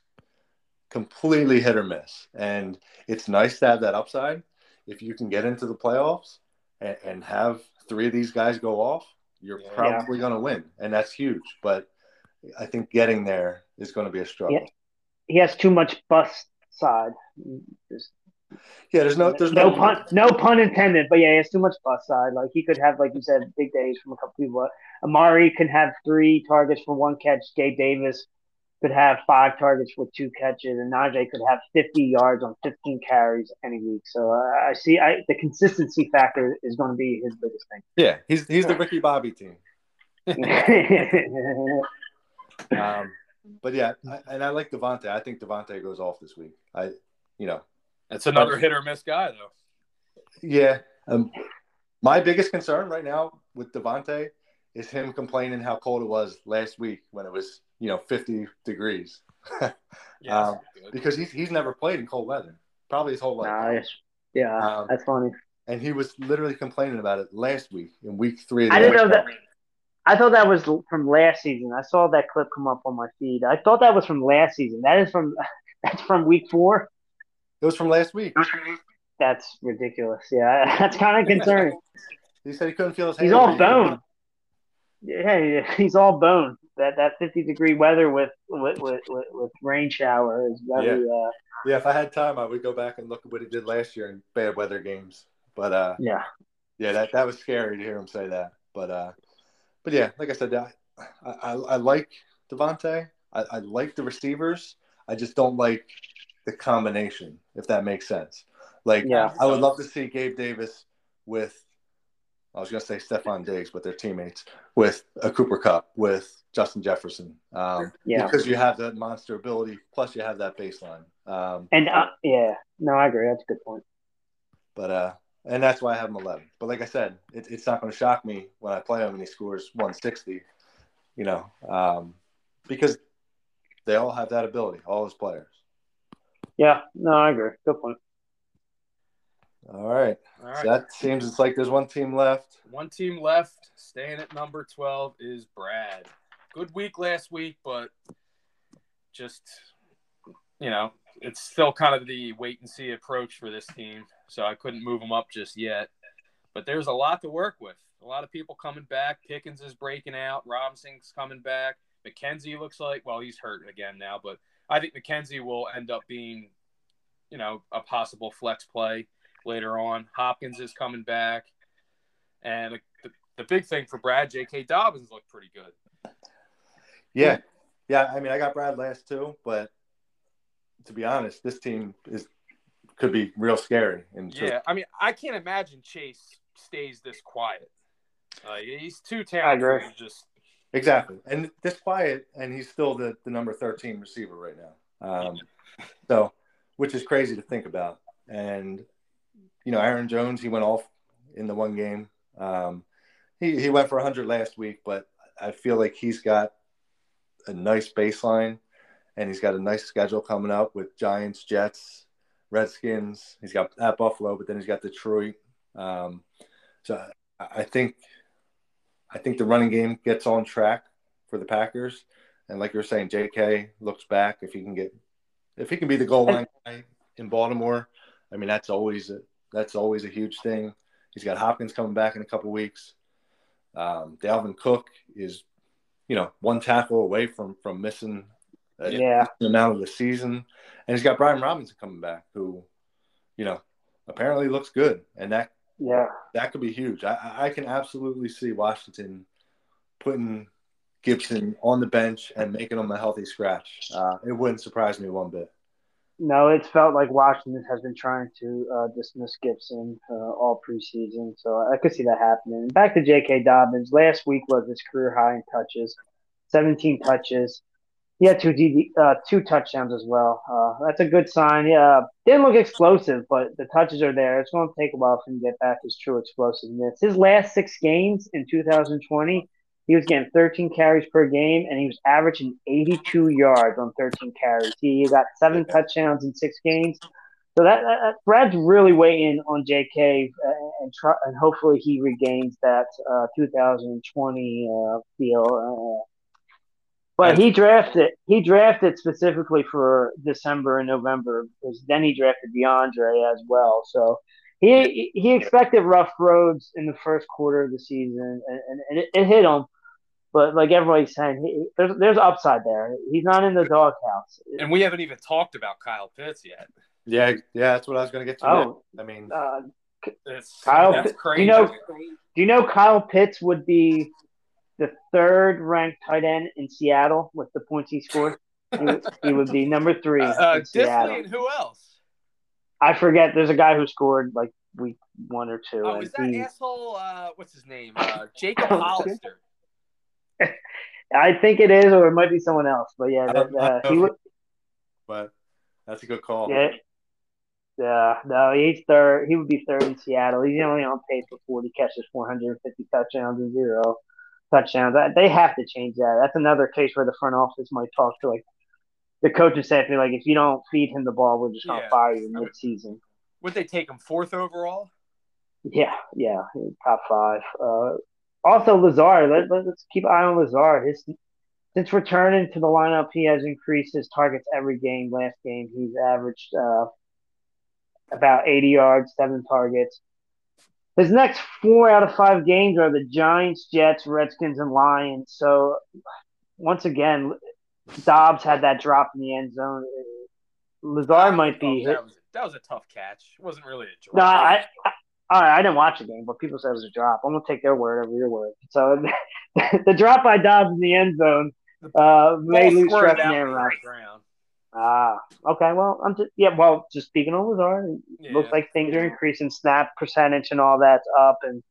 completely hit or miss, and it's nice to have that upside. If you can get into the playoffs and, and have three of these guys go off, you're yeah. probably going to win, and that's huge. But I think getting there is going to be a struggle. Yeah. He has too much bust side. Just yeah, there's no there's no, no pun no pun intended, but yeah, he has too much bust side. Like he could have, like you said, big days from a couple people. Amari can have three targets for one catch. Gabe Davis could have five targets with two catches, and Najee could have 50 yards on 15 carries any week. So uh, I see I, the consistency factor is going to be his biggest thing. Yeah, he's he's the Ricky Bobby team. um, but yeah, I, and I like Davante. I think Davante goes off this week. I, you know, that's another hit or miss guy, though. Yeah. Um, my biggest concern right now with Davante is him complaining how cold it was last week when it was, you know, 50 degrees. yeah, um, because he's, he's never played in cold weather, probably his whole life. Nice. Yeah, um, that's funny. And he was literally complaining about it last week in week three. I didn't know that. I thought that was from last season. I saw that clip come up on my feed. I thought that was from last season. That is from that's from week four. It was from last week. That's ridiculous. Yeah, that's kind of concerning. he said he couldn't feel his. He's all bone. Yeah, he's all bone. That that fifty degree weather with with with, with, rain shower is very. Yeah. Uh, yeah, if I had time, I would go back and look at what he did last year in bad weather games. But uh, yeah, yeah, that that was scary to hear him say that. But uh, but yeah, like I said, I I, I like Davante. I, I like the receivers. I just don't like the combination, if that makes sense. Like, yeah. I would love to see Gabe Davis with, I was going to say Stefon Diggs, but they're teammates, with a Cooper Kupp, with Justin Jefferson. Um, yeah. Because you have that monster ability, plus you have that baseline. Um, and uh, yeah, no, I agree. That's a good point. But, uh, and that's why I have him 11. But like I said, it, it's not going to shock me when I play him and he scores 160, you know, um, because they all have that ability, all his players. Yeah, no, I agree. Good point. All right. All right. So that seems it's like there's one team left. One team left. Staying at number 12 is Brad. Good week last week, but just, you know, it's still kind of the wait and see approach for this team. So I couldn't move them up just yet. But there's a lot to work with. A lot of people coming back. Pickens is breaking out. Robinson's coming back. McKenzie looks like. Well, he's hurt again now, but I think McKenzie will end up being, you know, a possible flex play later on. Hopkins is coming back, and the, the big thing for Brad, J.K. Dobbins looked pretty good. Yeah, yeah. I mean, I got Brad last too, but to be honest, this team is could be real scary. And yeah, I mean, I can't imagine Chase stays this quiet. Uh, he's too talented. Just exactly, and this quiet, and he's still the, the number thirteen receiver right now. Um, so, which is crazy to think about. And you know, Aaron Jones, he went off in the one game. Um, he he went for 100 last week, but I feel like he's got a nice baseline, and he's got a nice schedule coming up with Giants, Jets, Redskins. He's got at Buffalo, but then he's got Detroit. Um, so I think I think the running game gets on track for the Packers. And like you were saying, J.K. looks back if he can get if he can be the goal line guy in Baltimore. I mean, that's always a, that's always a huge thing. He's got Hopkins coming back in a couple weeks. Um, Dalvin Cook is, you know, one tackle away from from missing a yeah. amount of the season, and he's got Brian Robinson coming back, who, you know, apparently looks good, and that yeah, that could be huge. I, I can absolutely see Washington putting Gibson on the bench and making him a healthy scratch. Uh, it wouldn't surprise me one bit. No, it's felt like Washington has been trying to uh, dismiss Gibson uh, all preseason, so I could see that happening. Back to J.K. Dobbins. Last week was his career high in touches, 17 touches. He had two DD, uh, two touchdowns as well. Uh, that's a good sign. Yeah, didn't look explosive, but the touches are there. It's going to take a while for him to get back his true explosiveness. His last six games in 2020, he was getting 13 carries per game, and he was averaging 82 yards on 13 carries. He got seven touchdowns in six games. So that, that Brad's really waiting on J.K. Uh, and try, and hopefully he regains that uh, 2020 uh, feel. Uh, but he drafted he drafted specifically for December and November because then he drafted DeAndre as well. So he he expected rough roads in the first quarter of the season, and, and, and it, it, hit him. But like everybody's saying, he, there's there's upside there. He's not in the doghouse. And we haven't even talked about Kyle Pitts yet. Yeah, yeah, that's what I was going to get to. Oh, I mean, uh, Kyle, that's crazy. You know, do you know Kyle Pitts would be the third ranked tight end in Seattle with the points he scored. He, would, he would be number three. Uh, in Seattle. and who else? I forget. There's a guy who scored like week one or two. Oh, is that he, asshole? Uh, what's his name? Uh, Jacob Hollister. I think it is, or it might be someone else. But yeah, that, uh, he would. But that's a good call. Yeah. Yeah, no, he's third. He would be third in Seattle. He's only on pace for 40 catches, 450 touchdowns, and zero touchdowns. They have to change that. That's another case where the front office might talk to like the coaches say, like, if you don't feed him the ball, we're just gonna yeah. fire you mid-season. Would they take him fourth overall? Yeah, yeah, top five. Uh, also, Lazard. Let, let, us keep an eye on Lazard. His since returning to the lineup, he has increased his targets every game. Last game, he's averaged uh, about 80 yards, seven targets. His next four out of five games are the Giants, Jets, Redskins, and Lions. So once again, Doubs had that drop in the end zone. Lazard might be. that, was, that was a tough catch. It wasn't really a drop. No, I, I, I didn't watch the game, but people said it was a drop. I'm gonna take their word over your word. So the drop by Doubs in the end zone uh, may lose trust in Aaron Rodgers. Ah, okay. Well, I'm just yeah. Well, just speaking on Lazard, yeah. looks like things are increasing. Snap percentage and all that's up, and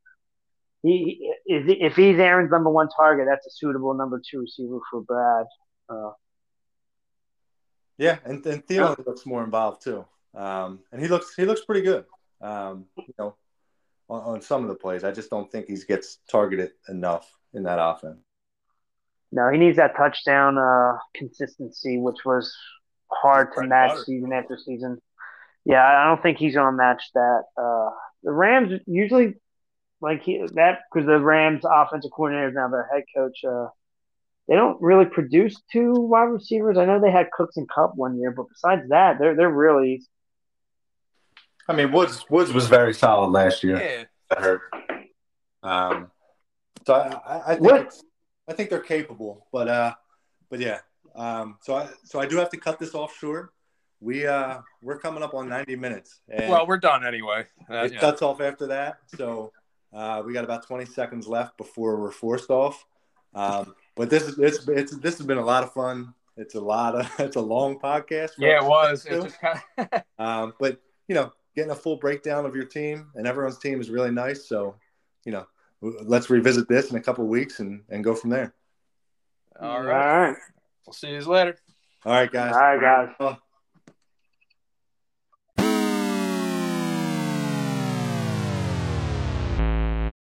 he, he if he's Aaron's number one target, that's a suitable number two receiver for Brad. Uh, yeah, and and Thielen yeah. looks more involved too, um, and he looks he looks pretty good. Um, you know, on, on some of the plays, I just don't think he gets targeted enough in that offense. No, he needs that touchdown uh, consistency, which was hard to match season after season. Yeah, I don't think he's gonna match that. Uh, the Rams usually like he, that because the Rams offensive coordinator is now their head coach. Uh, they don't really produce two wide receivers. I know they had Cooks and Kupp one year, but besides that, they're they're really. I mean, Woods Woods was very solid last year. Yeah. hurt. Um, so I, I, I think I think they're capable, but uh, but yeah, um, so I so I do have to cut this off short. We uh we're coming up on 90 minutes. And Well, we're done anyway. Uh, it yeah. cuts off after that. So uh, we got about 20 seconds left before we're forced off. Um, but this is it's, it's this has been a lot of fun. It's a lot of it's a long podcast. Yeah, it was. to It just kind of, um, but you know, getting a full breakdown of your team and everyone's team is really nice. So, you know, let's revisit this in a couple of weeks and and go from there. all All right. right. We'll see you later. All right, guys. All right, guys. Well,